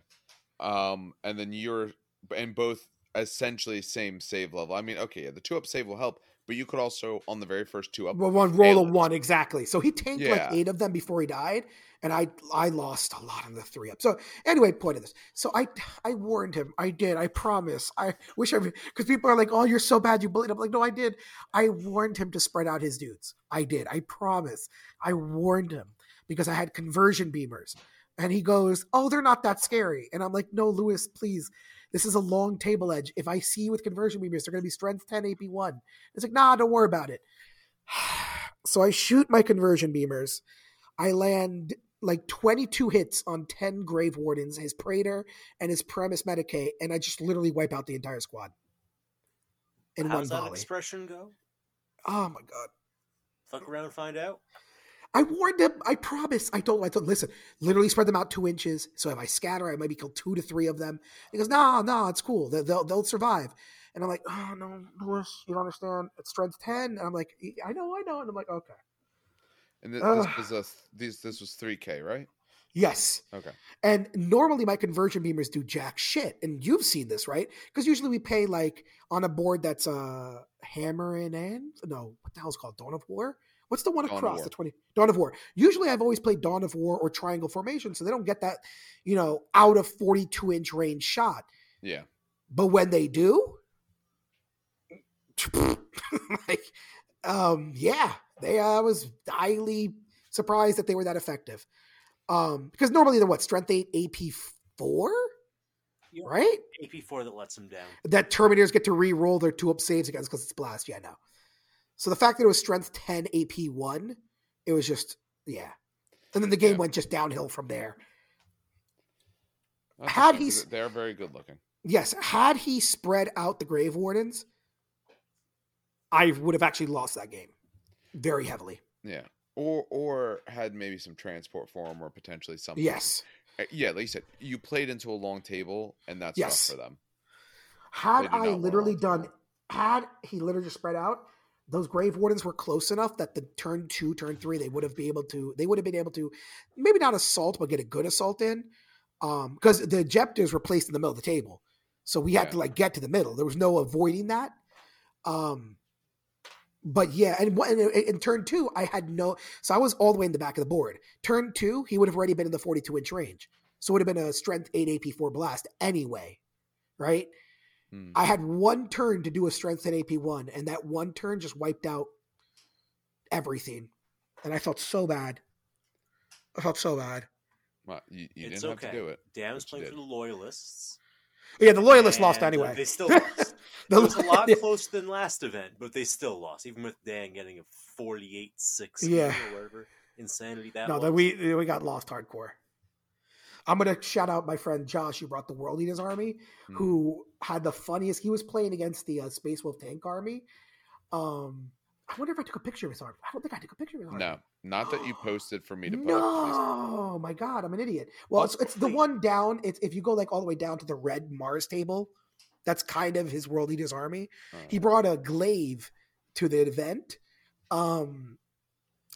Um and then you're and both essentially same save level. I mean, okay, yeah, the two up save will help, but you could also on the very first two up well, one roll a one exactly. So he tanked yeah. like eight of them before he died, and I I lost a lot on the three up. So anyway, point of this. So I I warned him. I did. I promise. I wish I because people are like, oh, you're so bad. You bullied him. Like, no, I did. I warned him to spread out his dudes. I did. I promise. I warned him because I had conversion beamers. And he goes, Oh, they're not that scary. And I'm like, No, Lewis, please. This is a long table edge. If I see you with conversion beamers, they're going to be strength 10, AP 1. It's like, Nah, don't worry about it. So I shoot my conversion beamers. I land like 22 hits on 10 Grave Wardens, his Praetor, and his Primus Medicae, and I just literally wipe out the entire squad. In How one does that expression go? Oh my god. Fuck around and find out. I warned him. I promise. I told him. I told him, listen, literally spread them out two inches. So if I scatter, I maybe kill two to three of them. He goes, nah, nah, it's cool. They'll, they'll, they'll survive. And I'm like, oh, no, Lewis, you don't understand. It's strength 10. And I'm like, I know, I know. And I'm like, okay. And th- uh, this was a this this was three K, right? Yes. Okay. And normally my conversion beamers do jack shit, and you've seen this, right? Because usually we pay like on a board that's uh hammer and end. No, what the hell's called Dawn of War. What's the one Dawn across the twenty Dawn of War? Usually I've always played Dawn of War or Triangle Formation, so they don't get that, you know, out of forty two inch range shot. Yeah. But when they do, like, um, yeah, they uh, I was highly surprised that they were that effective. Um, because normally they're what strength eight, AP four. yep. right? AP4 that lets them down. That Terminators get to re-roll their two up saves against because it's blast. Yeah, no. So the fact that it was strength 10 AP1, it was just, yeah. And then the game yeah. went just downhill from there. That's had he, they're very good looking. Yes, had he spread out the Grave Wardens, I would have actually lost that game very heavily. Yeah, or or had maybe some transport for him, or potentially something. Yes. Uh, yeah, like you said, you played into a long table, and that's yes. for them. Had I literally done, had he literally just spread out, those grave wardens were close enough that the turn two, turn three, they would have been able to, they would have been able to, maybe not assault, but get a good assault in, um, because the Ejectors were placed in the middle of the table, so we had yeah. to like get to the middle. There was no avoiding that. Um, but yeah, and in, in turn two, I had no, so I was all the way in the back of the board. Turn two, he would have already been in the 42 inch range, so it would have been a strength eight AP4 blast anyway, right? Hmm. I had one turn to do a strength 10 AP1, and that one turn just wiped out everything. And I felt so bad. I felt so bad. Well, you, you didn't okay. have to do it. Dan's playing for the loyalists. Yeah, the loyalists lost anyway. They still lost. it was a lot yeah. closer than last event, but they still lost, even with Dan getting a 48 6 yeah. or whatever insanity that no, was. we, we got lost hardcore. I'm gonna shout out my friend Josh, who brought the World Eaters Army, mm. who had the funniest. He was playing against the uh, Space Wolf Tank Army. Um, I wonder if I took a picture of his army. I don't think I took a picture of his army. No, not that you posted for me to post. No, my God, I'm an idiot. Well, it's, it's, the one down. It's if you go like all the way down to the red Mars table. That's kind of his World Eaters Army. Uh, he brought a glaive to the event. Um,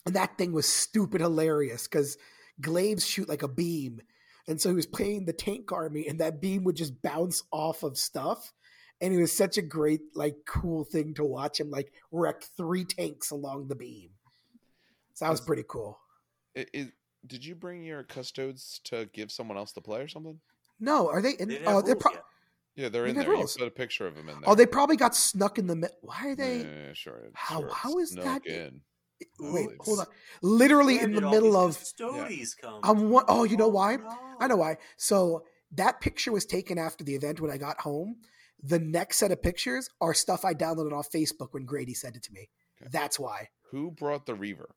and that thing was stupid hilarious because glaives shoot like a beam and so he was playing the tank army, and that beam would just bounce off of stuff. And it was such a great, like, cool thing to watch him like wreck three tanks along the beam. So that was pretty cool. It, it, did you bring your custodes to give someone else to play or something? No, are they? In, they oh, they're pro- yeah, they're in there. Rules. You put a picture of them in oh, there. Oh, they probably got snuck in the middle. Why are they? Yeah, sure. How sure how is that? In. Wait, hold on. Literally Where in the middle of. Stories yeah. come. I'm one, oh, you know why? Oh, no. I know why. So that picture was taken after the event when I got home. The next set of pictures are stuff I downloaded off Facebook when Grady sent it to me. Okay. That's why. Who brought the Reaver?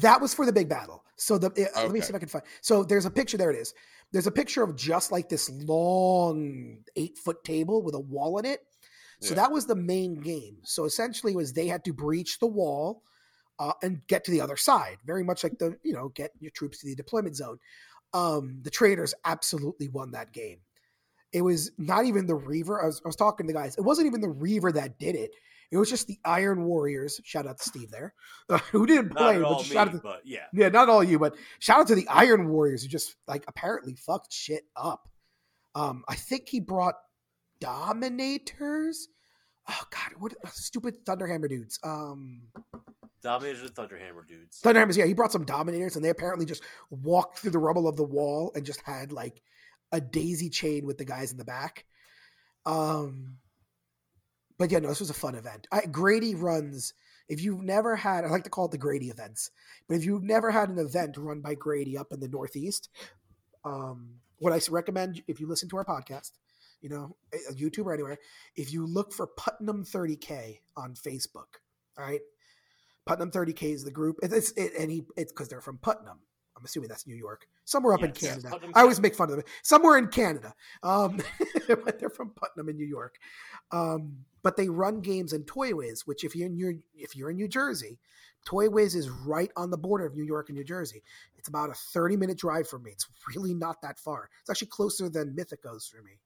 That was for the big battle. So the okay. let me see if I can find. So there's a picture. There it is. There's a picture of just like this long eight foot table with a wall in it. So yeah. that was the main game. So essentially, was they had to breach the wall uh, and get to the other side. Very much like the you know get your troops to the deployment zone. Um, the traders absolutely won that game. It was not even the Reaver. I was, I was talking to guys. It wasn't even the Reaver that did it. It was just the Iron Warriors. Shout out to Steve there, uh, who didn't play. but me, out to, but yeah, yeah, not all you, but shout out to the Iron Warriors who just like apparently fucked shit up. Um, I think he brought Dominators oh god, what uh, stupid Thunderhammer dudes. Um, Dominators and Thunderhammer dudes. Thunderhammers, yeah, he brought some Dominators, and they apparently just walked through the rubble of the wall and just had like a daisy chain with the guys in the back. Um, but yeah, no, this was a fun event. I, Grady runs. If you've never had, I like to call it the Grady events, but if you've never had an event run by Grady up in the Northeast, um, what I recommend if you listen to our podcast you know, YouTube or anywhere, if you look for Putnam 30K on Facebook, all right, Putnam 30K is the group. It's it, and he it's because they're from Putnam. I'm assuming that's New York, somewhere up yes, in Canada. Yes, I always make fun of them. Somewhere in Canada, um, but they're from Putnam in New York. Um, but they run games in Toywiz, which if you're in your if you're in New Jersey, Toywiz is right on the border of New York and New Jersey. It's about a 30 minute drive for me. It's really not that far. It's actually closer than Mythicos for me.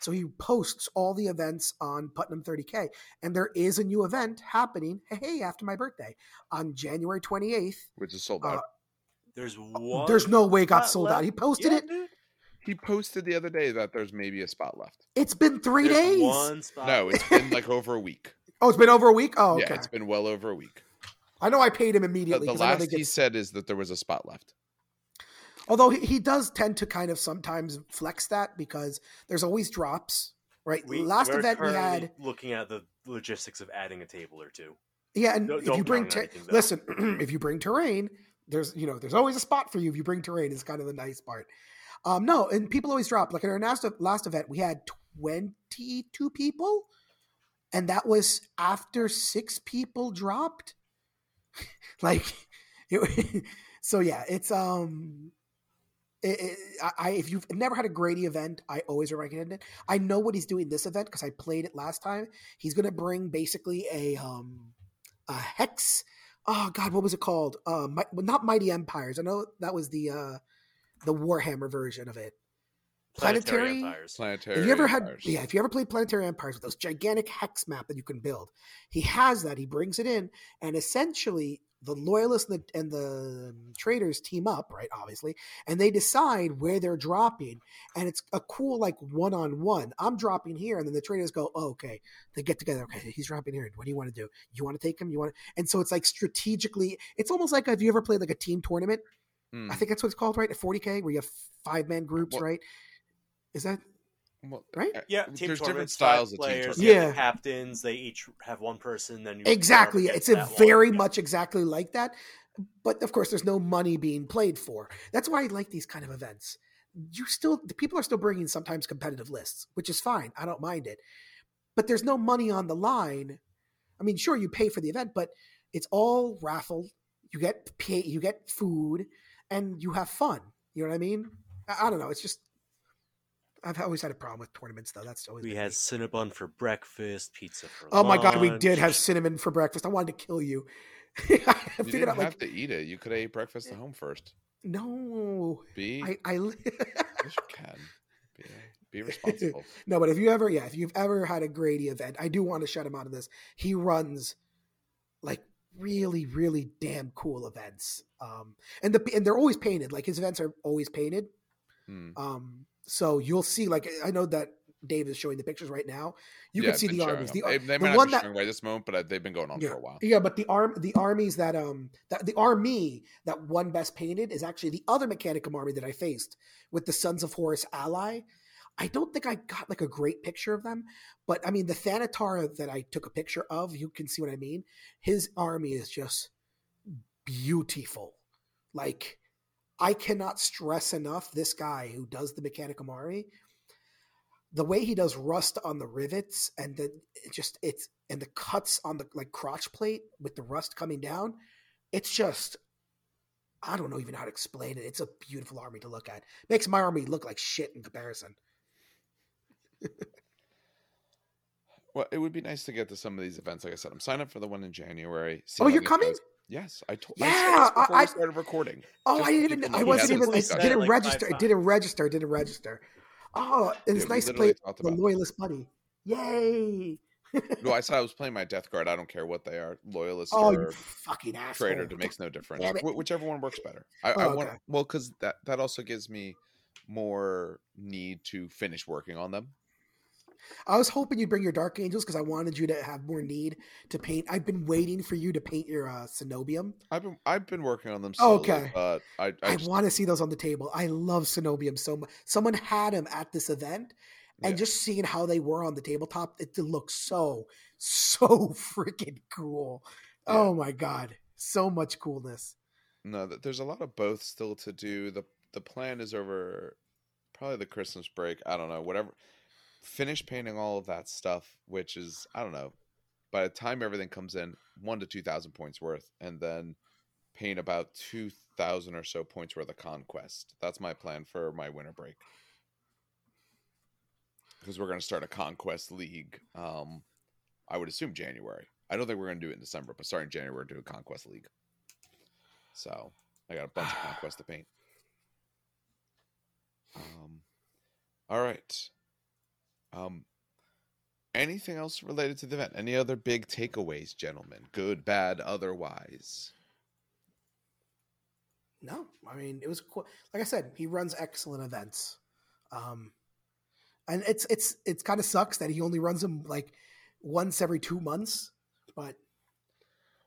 So he posts all the events on Putnam 30K. And there is a new event happening, hey, after my birthday on January 28th. Which is sold out. Uh, there's one. There's no way it got sold left. out. He posted yeah, it. Dude. He posted the other day that there's maybe a spot left. It's been three there's days. One spot. No, it's been like over a week. Oh, it's been over a week. Oh, okay. Yeah, it's been well over a week. I know I paid him immediately. The, the last he said is that there was a spot left. Although he, he does tend to kind of sometimes flex that because there's always drops right? We, Last event we had looking at the logistics of adding a table or two. Yeah, and no, if you bring ter- listen, if you bring terrain, there's you know there's always a spot for you if you bring terrain. Is kind of the nice part. Um, no, and people always drop. Like at our last last event, we had twenty two people, and that was after six people dropped. like, it, so yeah, it's um, it, it, I if you've never had a Grady event, I always recommend it. I know what he's doing this event because I played it last time. He's going to bring basically a um a hex. Oh God, what was it called? Uh, my, not Mighty Empires. I know that was the uh the Warhammer version of it. Planetary, Empires. Planetary. If you ever had, Empires. yeah, if you ever played Planetary Empires with those gigantic hex map that you can build, he has that. He brings it in, and essentially the loyalists and the, and the traders team up, right? Obviously, and they decide where they're dropping, and it's a cool like one on one. I'm dropping here, and then the traders go, oh, "Okay." They get together. Okay, he's dropping here. What do you want to do? You want to take him? You want? To... And so it's like strategically. It's almost like have you ever played like a team tournament? Mm. I think that's what it's called, right? At 40k, where you have five man groups, Well- right? Is that Well, right? uh, Yeah, team there's different styles of team players. tournaments. Yeah. captains. They each have one person. Then you Exactly. It's a that one. very much exactly like that. But of course, there's no money being played for. That's why I like these kind of events. You still, the people are still bringing sometimes competitive lists, which is fine. I don't mind it. But there's no money on the line. I mean, sure, you pay for the event, but it's all raffle. You get pay, you get food, and you have fun. You know what I mean? I, I don't know. It's just I've always had a problem with tournaments, though. That's always We had me. Cinnabon for breakfast, pizza for Oh my god, we did have cinnamon for breakfast. I wanted to kill you. I You figured didn't out have like to eat it. You could have ate breakfast at home first. no. Be I I yes, you can. Be, be responsible. no, but if you ever, yeah, if you've ever had a Grady event, I do want to shut him out of this. He runs like really, really damn cool events. Um, and the and they're always painted. Like his events are always painted. Hmm. Um, so you'll see. Like I know that Dave is showing the pictures right now. You Yeah, can see the armies. The, they, they the might not one be that showing right this moment, but uh, they've been going on yeah. for a while. Yeah, but the arm the armies that um that the army that won best painted is actually the other Mechanicum army that I faced with the Sons of Horus ally. I don't think I got like a great picture of them, but I mean the Thanatar that I took a picture of, you can see what I mean. His army is just beautiful. Like I cannot stress enough this guy who does the mechanic army. The way he does rust on the rivets and then it just it's and the cuts on the like crotch plate with the rust coming down, it's just I don't know even how to explain it. It's a beautiful army to look at. Makes my army look like shit in comparison. Well, it would be nice to get to some of these events. Like I said, I'm signed up for the one in January. Oh, you're coming? goes. Yes, I told. Yeah, I said before I- we started recording. Oh, Just I didn't I wasn't even. I didn't like register. I five didn't register. Didn't register. Oh, it's Yeah, nice to play the loyalist buddy. Yay! No, I said I was playing my Death Guard. I don't care what they are, loyalist Oh, you or fucking asshole! trader. It makes no difference. Wh- whichever one works better. I, I Oh, want okay. well because that that also gives me more need to finish working on them. I was hoping you'd bring your Dark Angels because I wanted you to have more need to paint. I've been waiting for you to paint your uh, Cenobium. I've been I've been working on them. Slowly, okay. but I I, I, just, want to see those on the table. I love Cenobium so much. Someone had them at this event, and Yeah. just seeing how they were on the tabletop, it looks so, so freaking cool. Yeah. Oh my god, so much coolness. no. There's a lot of both still to do. the The plan is over probably the Christmas break. I don't know whatever. Finish painting all of that stuff, which is I don't know. By the time everything comes in, one to two thousand points worth, and then paint about two thousand or so points worth of conquest. That's my plan for my winter break. Because we're going to start a conquest league. Um, I would assume January. I don't think we're going to do it in December, but starting January, we're doing a conquest league. So I got a bunch of conquest to paint. Um, all right. Um, anything else related to the event? Any other big takeaways, gentlemen? Good, bad, otherwise. No, I mean it was cool. Like I said, he runs excellent events, um, and it's it's it's kind of sucks that he only runs them like once every two months. But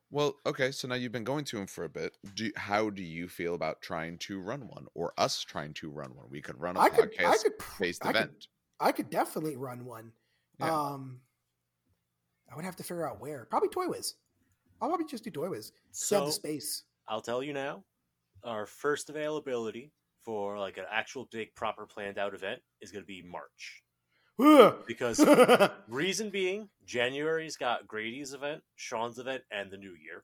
Well, okay, so now you've been going to him for a bit. Do how do you feel about trying to run one, or us trying to run one? We could run a I could I podcast could based I could, event. I could definitely run one. Yeah. Um, I would have to figure out where. Probably Toywiz. I'll probably just do Toywiz. So, the space. I'll tell you now. Our first availability for like an actual big proper planned out event is going to be March. because reason being, January's got Grady's event, Sean's event, and the New Year.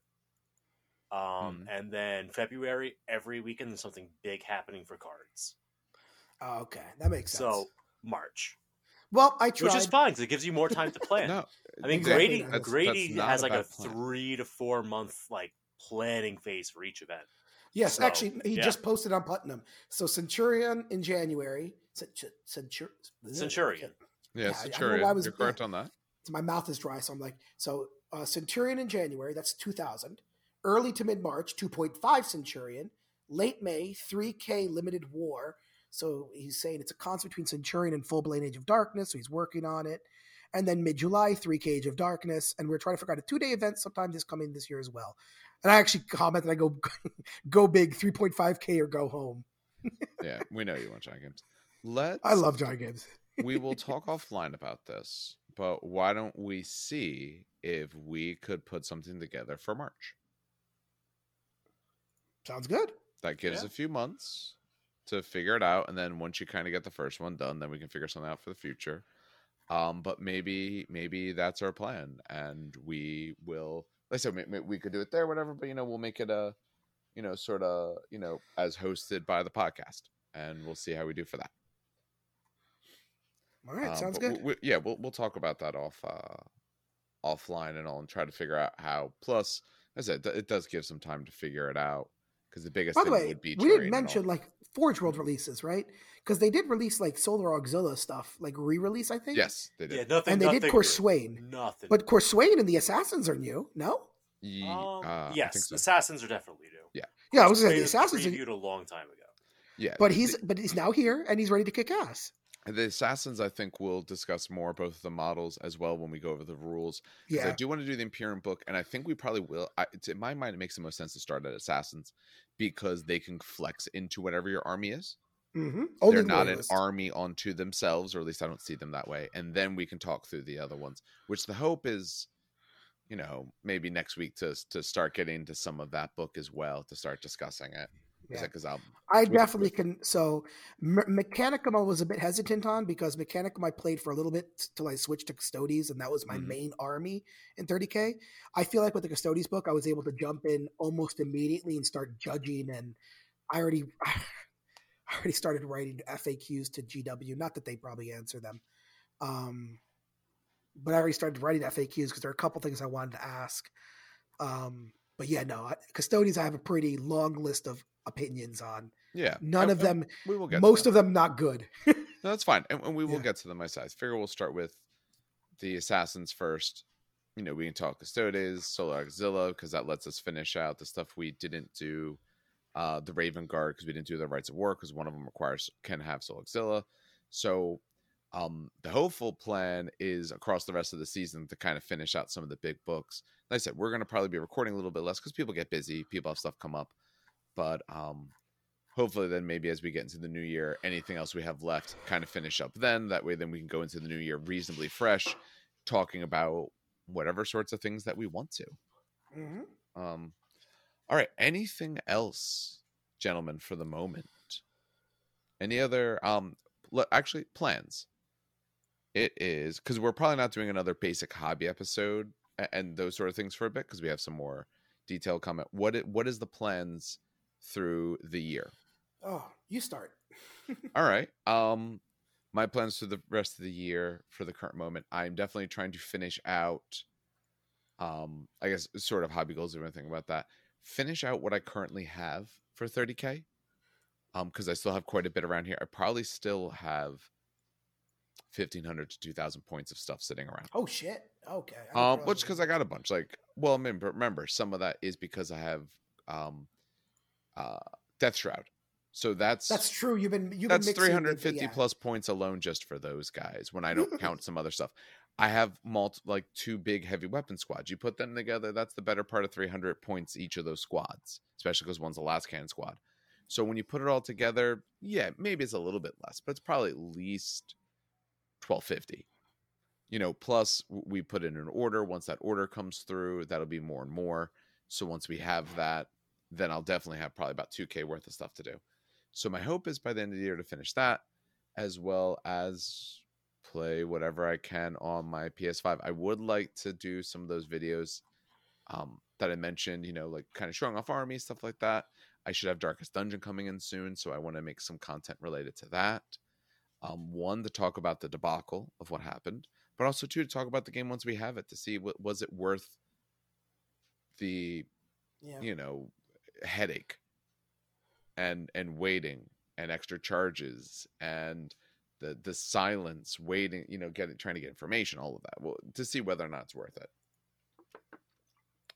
Um, mm. and then February, every weekend there's something big happening for cards. Oh, okay, that makes sense. So March. Well, I tried. Which is fine because it gives you more time to plan. no, I mean exactly. Grady that's, Grady that's has like a plan. three to four month like planning phase for each event. Yes, so, actually, he yeah. just posted on Putnam. So Centurion in January. Centur- Centurion. Yeah, yeah Centurion. I, I was, You're correct on that. So my mouth is dry, so I'm like, so uh, Centurion in January. That's 2,000. Early to mid March, 2.5 Centurion. Late May, 3K Limited War. So he's saying it's a concept between Centurion and Full Blade Age of Darkness. So he's working on it. And then mid July, 3K Age of Darkness. And we're trying to figure out a two day event sometime this coming this year as well. And I actually commented, I go, go big, 3.5K or go home. yeah, we know you want giant games. Let I love giant games. we will talk offline about this, but why don't we see if we could put something together for March? Sounds good. That gives yeah. a few months to figure it out, and then once you kind of get the first one done, then we can figure something out for the future. Um, but maybe maybe that's our plan, and we will. Like I said, we could do it there, whatever. But you know, we'll make it a, you know, sort of, you know, as hosted by the podcast, and we'll see how we do for that. All right, um, sounds good. We, we, yeah, we'll we'll talk about that off uh, offline and all, and try to figure out how. Plus, as I said, it does give some time to figure it out because the biggest. By the way, we didn't mention like Forge World releases, right? Because they did release like Solar Auxilia stuff, like re-release, I think. Yes, they did. Yeah, nothing, and they nothing did Kor Swain. Nothing. But Kor Swain and the Assassins are new. No. um, uh, yes, so. Assassins are definitely new. Yeah. Yeah, I was going to say the Assassins. Reviewed a long time ago. Yeah, but he's but he's now here and he's ready to kick ass. The assassins, I think, we'll discuss more both the models as well when we go over the rules. Yeah, I do want to do the Imperium book, and I think we probably will. I, in my mind, it makes the most sense to start at assassins because they can flex into whatever your army is. Mm-hmm. They're not an army onto themselves, or at least I don't see them that way. And then we can talk through the other ones, which the hope is, you know, maybe next week to to start getting to some of that book as well to start discussing it. Yeah. Because I definitely can. So Me- Mechanicum I was a bit hesitant on because Mechanicum I played for a little bit till I switched to Custodes, and that was my mm-hmm. main army in 30k. I feel like with the Custodes book, I was able to jump in almost immediately and start judging, and I already, I already started writing FAQs to GW. Not that they probably answer them, um, but I already started writing FAQs because there are a couple things I wanted to ask. Um, but yeah, no, Custodes I have a pretty long list of opinions on. Yeah, none of them. We will get most of them not good. no, that's fine, and, and we will yeah. get to them I size. Figure we'll start with the assassins first. You know, we can talk Custodes, Solar Auxilia, because that lets us finish out the stuff we didn't do. Uh, the Raven Guard because we didn't do the Rites of War because one of them requires can have Solar Auxilia. So um, the hopeful plan is across the rest of the season to kind of finish out some of the big books. Like I said, we're going to probably be recording a little bit less because people get busy, people have stuff come up. But um, hopefully, then maybe as we get into the new year, anything else we have left, kind of finish up then. That way, then we can go into the new year reasonably fresh, talking about whatever sorts of things that we want to. Mm-hmm. Um, all right. Anything else, gentlemen, for the moment? Any other um, actually plans? It is because we're probably not doing another basic hobby episode and those sort of things for a bit because we have some more detailed comment. What it, what is the plans through the year? Oh, you start. All right. Um, my plans for the rest of the year for the current moment, I'm definitely trying to finish out. Um, I guess sort of hobby goals. If I think about that, finish out what I currently have for 30k. Um, because I still have quite a bit around here. I probably still have 1500 to 2000 points of stuff sitting around. Oh shit. Okay. Um, which because I got a bunch. Like, well, I remember, remember, some of that is because I have um uh, Death Shroud. So that's that's true. You've been you've that's been 350 yeah. plus points alone just for those guys. When I don't count some other stuff, I have multi like two big heavy weapon squads. You put them together, that's the better part of 300 points each of those squads, especially because one's a can squad. So when you put it all together, yeah, maybe it's a little bit less, but it's probably at least 1250. You know, plus we put in an order. Once that order comes through, that'll be more and more. So once we have that, then I'll definitely have probably about 2K worth of stuff to do. So my hope is by the end of the year to finish that, as well as play whatever I can on my PS5. I would like to do some of those videos um, that I mentioned, you know, like kind of showing off army stuff like that. I should have Darkest Dungeon coming in soon, so I want to make some content related to that. Um, one to talk about the debacle of what happened, but also two to talk about the game once we have it to see what was it worth the Yeah. you know headache and and waiting and extra charges and the the silence waiting you know getting trying to get information all of that well to see whether or not it's worth it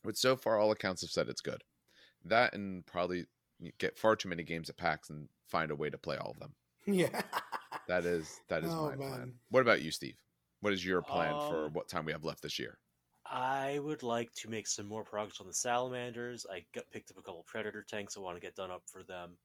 but so far all accounts have said it's good that and probably get far too many games at PAX and find a way to play all of them Yeah. That is that is Oh, my plan what about you steve what is your plan for Um, what time we have left this year I would like to make some more progress on the salamanders. I got picked up a couple predator tanks. I want to get done up for them.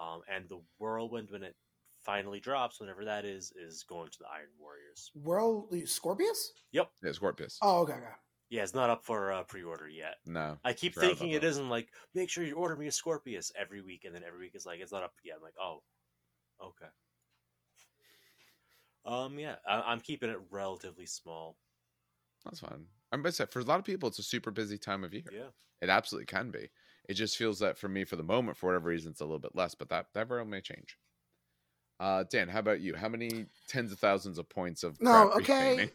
Um, and the whirlwind, when it finally drops, whenever that is, is going to the Iron Warriors. World Scorpius? Yep. Yeah scorpius Oh, okay, okay. Yeah, it's not up for uh, pre-order yet. no I keep thinking it that. isn't like make sure you order me a Scorpius every week, and then every week is like it's not up yet. I'm like, oh, okay. Um, yeah, I- I'm keeping it relatively small. That's fine. I'm gonna say for a lot of people, it's a super busy time of year. Yeah. It absolutely can be. It just feels that for me, for the moment, for whatever reason, it's a little bit less. But that that very well may change. Uh, Dan, how about you? How many tens of thousands of points of No, crap are you paying okay.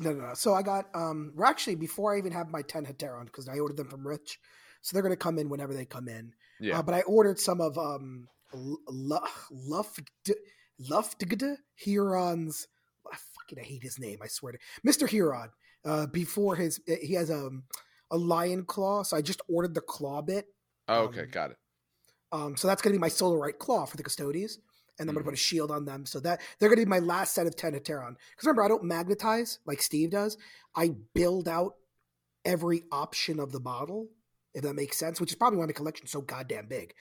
No, no, no. So I got um well, actually before I even have my 10 Hetaeron, because I ordered them from Rich. So they're gonna come in whenever they come in. Yeah, Uh, but I ordered some of um Luft Lufgt Huron's I fucking hate his name, I swear to Mr. Huron. Uh before his he has um a lion claw, so I just ordered the claw bit. oh, okay, um, got it. Um, so that's to be my solar right claw for the Custodes, and I'm Mhm. to put a shield on them. So that they're to be my last set of ten Hetaeron. Because remember, I don't magnetize like Steve does. I build out every option of the model, if that makes sense. Which is probably why my collection's so goddamn big.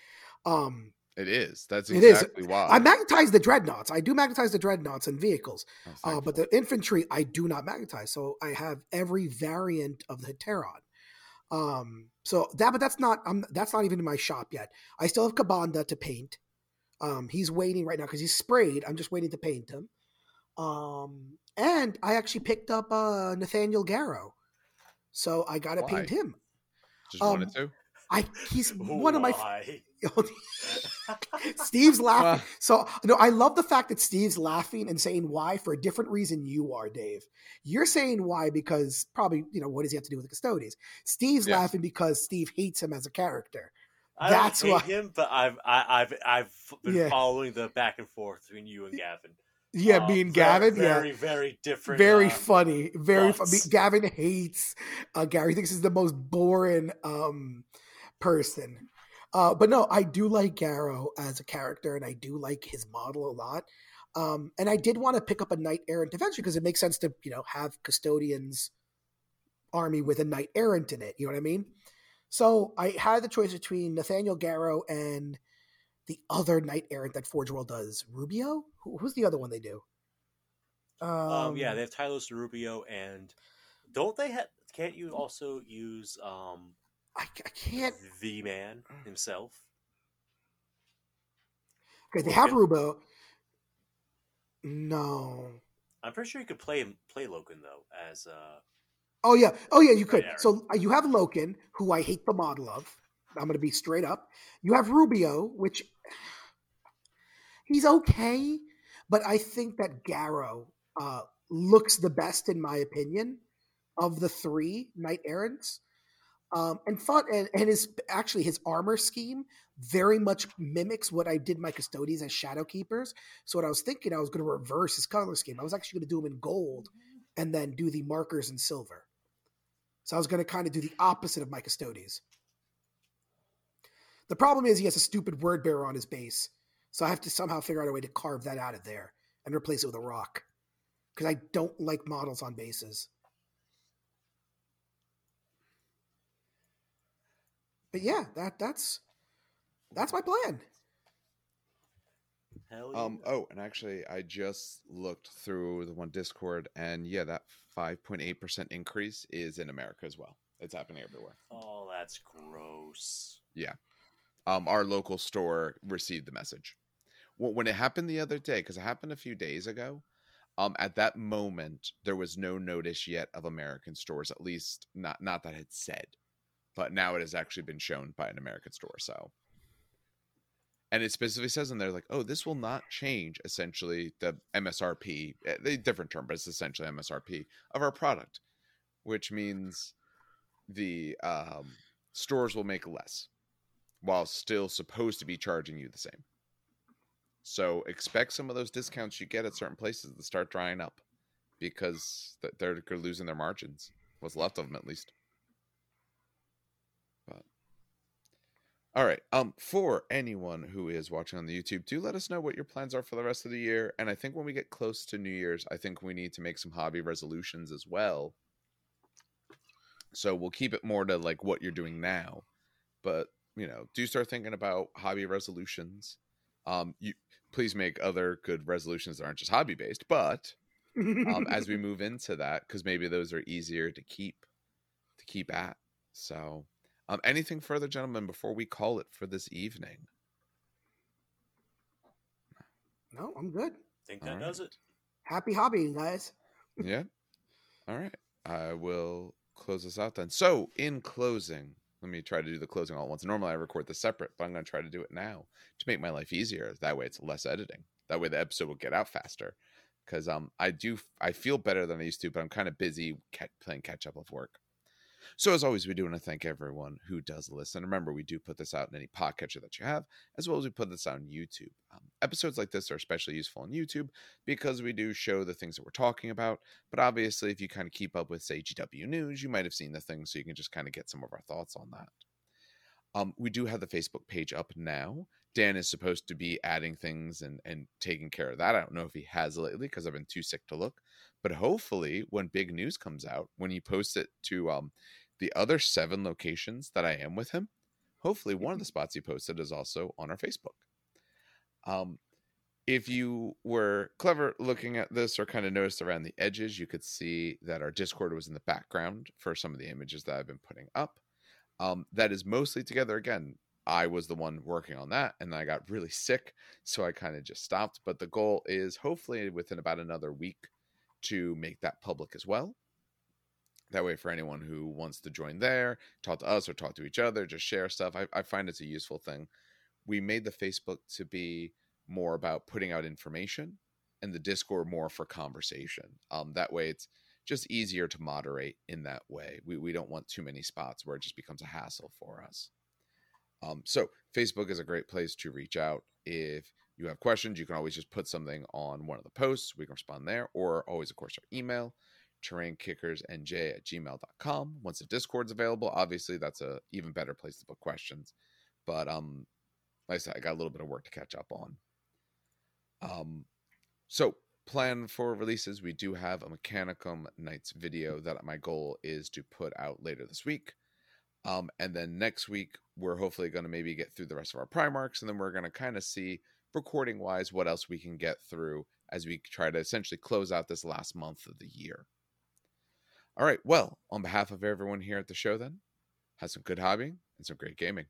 Um, It is. That's It is. exactly why. I magnetize the dreadnoughts. I do magnetize the dreadnoughts and vehicles, Oh, uh, but the infantry I do not magnetize. So I have every variant of the Hetaeron. Um, so that, but that's not. I'm that's not even in my shop yet. I still have Ka'bandha to paint. Um, he's waiting right now because he's sprayed. I'm just waiting to paint him. Um, and I actually picked up uh, Nathaniel Garro, so I got to paint him. just wanted um, to. I he's one of my? Steve's laughing. Well- so no, I love the fact that Steve's laughing and saying why for a different reason you are, Dave. You're saying why because probably, you know, what does he have to do with the Custodes? Steve's Yes. laughing because Steve hates him as a character. I That's don't hate why- him, but I've I, I've I've been Yeah. following the back and forth between you and Gavin. Yeah, Uh, me and Gavin, very, yeah. very different. Very uh, funny. Very funny. Gavin hates uh Gary thinks he's the most boring um person. Uh but no, I do like Garro as a character and I do like his model a lot. Um and I did want to pick up a knight errant eventually because it makes sense to, you know, have custodians army with a knight errant in it, you know what I mean? So I had the choice between Nathaniel Garro and the other knight errant that Forge World does. Rubio? Who, who's the other one they do? Um, yeah, they have Tylos Rubio, and don't they have? Can't you also use um I, I can't. the man himself? Okay, they have? Rubo. No. I'm pretty sure you could play him play Loken though as uh Oh yeah. Oh yeah, you could. Aaron. So uh, you have Loken, who I hate the model of. I'm going to be straight up. You have Rubio, which he's okay, but I think that Garro uh, looks the best in my opinion of the three knight errants. Um, and fun and, and his actually his armor scheme very much mimics what I did my custodians as shadow keepers. So what I was thinking, I was going to reverse his color scheme. I was actually going to do him in gold and then do the markers in silver. So I was going to kind of do the opposite of my Custodes. The problem is he has a stupid word bearer on his base, so I have to somehow figure out a way to carve that out of there and replace it with a rock because I don't like models on bases. But yeah, that that's that's my plan. hell yeah. Um. Oh, and actually, I just looked through the one Discord, and yeah, that five point eight percent increase is in America as well. It's happening everywhere. oh, that's gross. Yeah. Um, our local store received the message. when it happened the other day, because it happened a few days ago, um, at that moment there was no notice yet of American stores, at least not not that had said, but now it has actually been shown by an American store. So, and it specifically says in there like, oh, this will not change essentially the MSRP, a eh, different term, but it's essentially MSRP of our product, which means the um, stores will make less while still supposed to be charging you the same. So expect some of those discounts you get at certain places to start drying up because they're losing their margins. What's left of them, at least. All right. Um, for anyone who is watching on the YouTube, do let us know what your plans are for the rest of the year. And I think when we get close to New Year's, I think we need to make some hobby resolutions as well. So we'll keep it more to like what you're doing now, but you know, do start thinking about hobby resolutions. Um, you please make other good resolutions that aren't just hobby based. But um, as we move into that, because maybe those are easier to keep to keep at. So, um, anything further, gentlemen, before we call it for this evening? No, I'm good. I think that right. does it. Happy hobby, guys. yeah. All right. I will close this out then. So, in closing, let me try to do the closing all at once. Normally I record this separate, but I'm going to try to do it now to make my life easier. That way it's less editing. That way the episode will get out faster. Because um, I do, I feel better than I used to, but I'm kind of busy playing catch up of work. So, as always, we do want to thank everyone who does listen. Remember, we do put this out in any podcatcher that you have, as well as we put this out on YouTube. Um, episodes like this are especially useful on YouTube because we do show the things that we're talking about. But obviously, if you kind of keep up with, say, GW News, you might have seen the things, so you can just kind of get some of our thoughts on that. Um, we do have the Facebook page up now. Dan is supposed to be adding things and, and taking care of that. I don't know if he has lately because I've been too sick to look. But hopefully, when big news comes out, when he posts it to um, the other seven locations that I am with him, hopefully one of the mm-hmm. spots he posted is also on our Facebook. Um, if you were clever looking at this or kind of noticed around the edges, you could see that our Discord was in the background for some of the images that I've been putting up. Um, that is mostly together. Again, I was the one working on that, and I got really sick, so I kind of just stopped. But the goal is hopefully within about another week to make that public as well. That way, for anyone who wants to join there, talk to us or talk to each other, just share stuff, I, I find it's a useful thing. We made the Facebook to be more about putting out information and the Discord more for conversation. Um, that way, it's just easier to moderate in that way. We, we don't want too many spots where it just becomes a hassle for us. Um, so, Facebook is a great place to reach out. If you have questions, you can always just put something on one of the posts. We can respond there, or always, of course, our email terrainkickersnj at gmail.com. Once the Discord's available, obviously that's a even better place to put questions. But um, like I said, I got a little bit of work to catch up on. Um, so plan for releases, we do have a Mechanicum Knights video that my goal is to put out later this week. Um, and then next week, we're hopefully going to maybe get through the rest of our Primarchs, and then we're going to kind of see recording wise what else we can get through as we try to essentially close out this last month of the year. All right. Well, on behalf of everyone here at the show, then, have some good hobbying and some great gaming.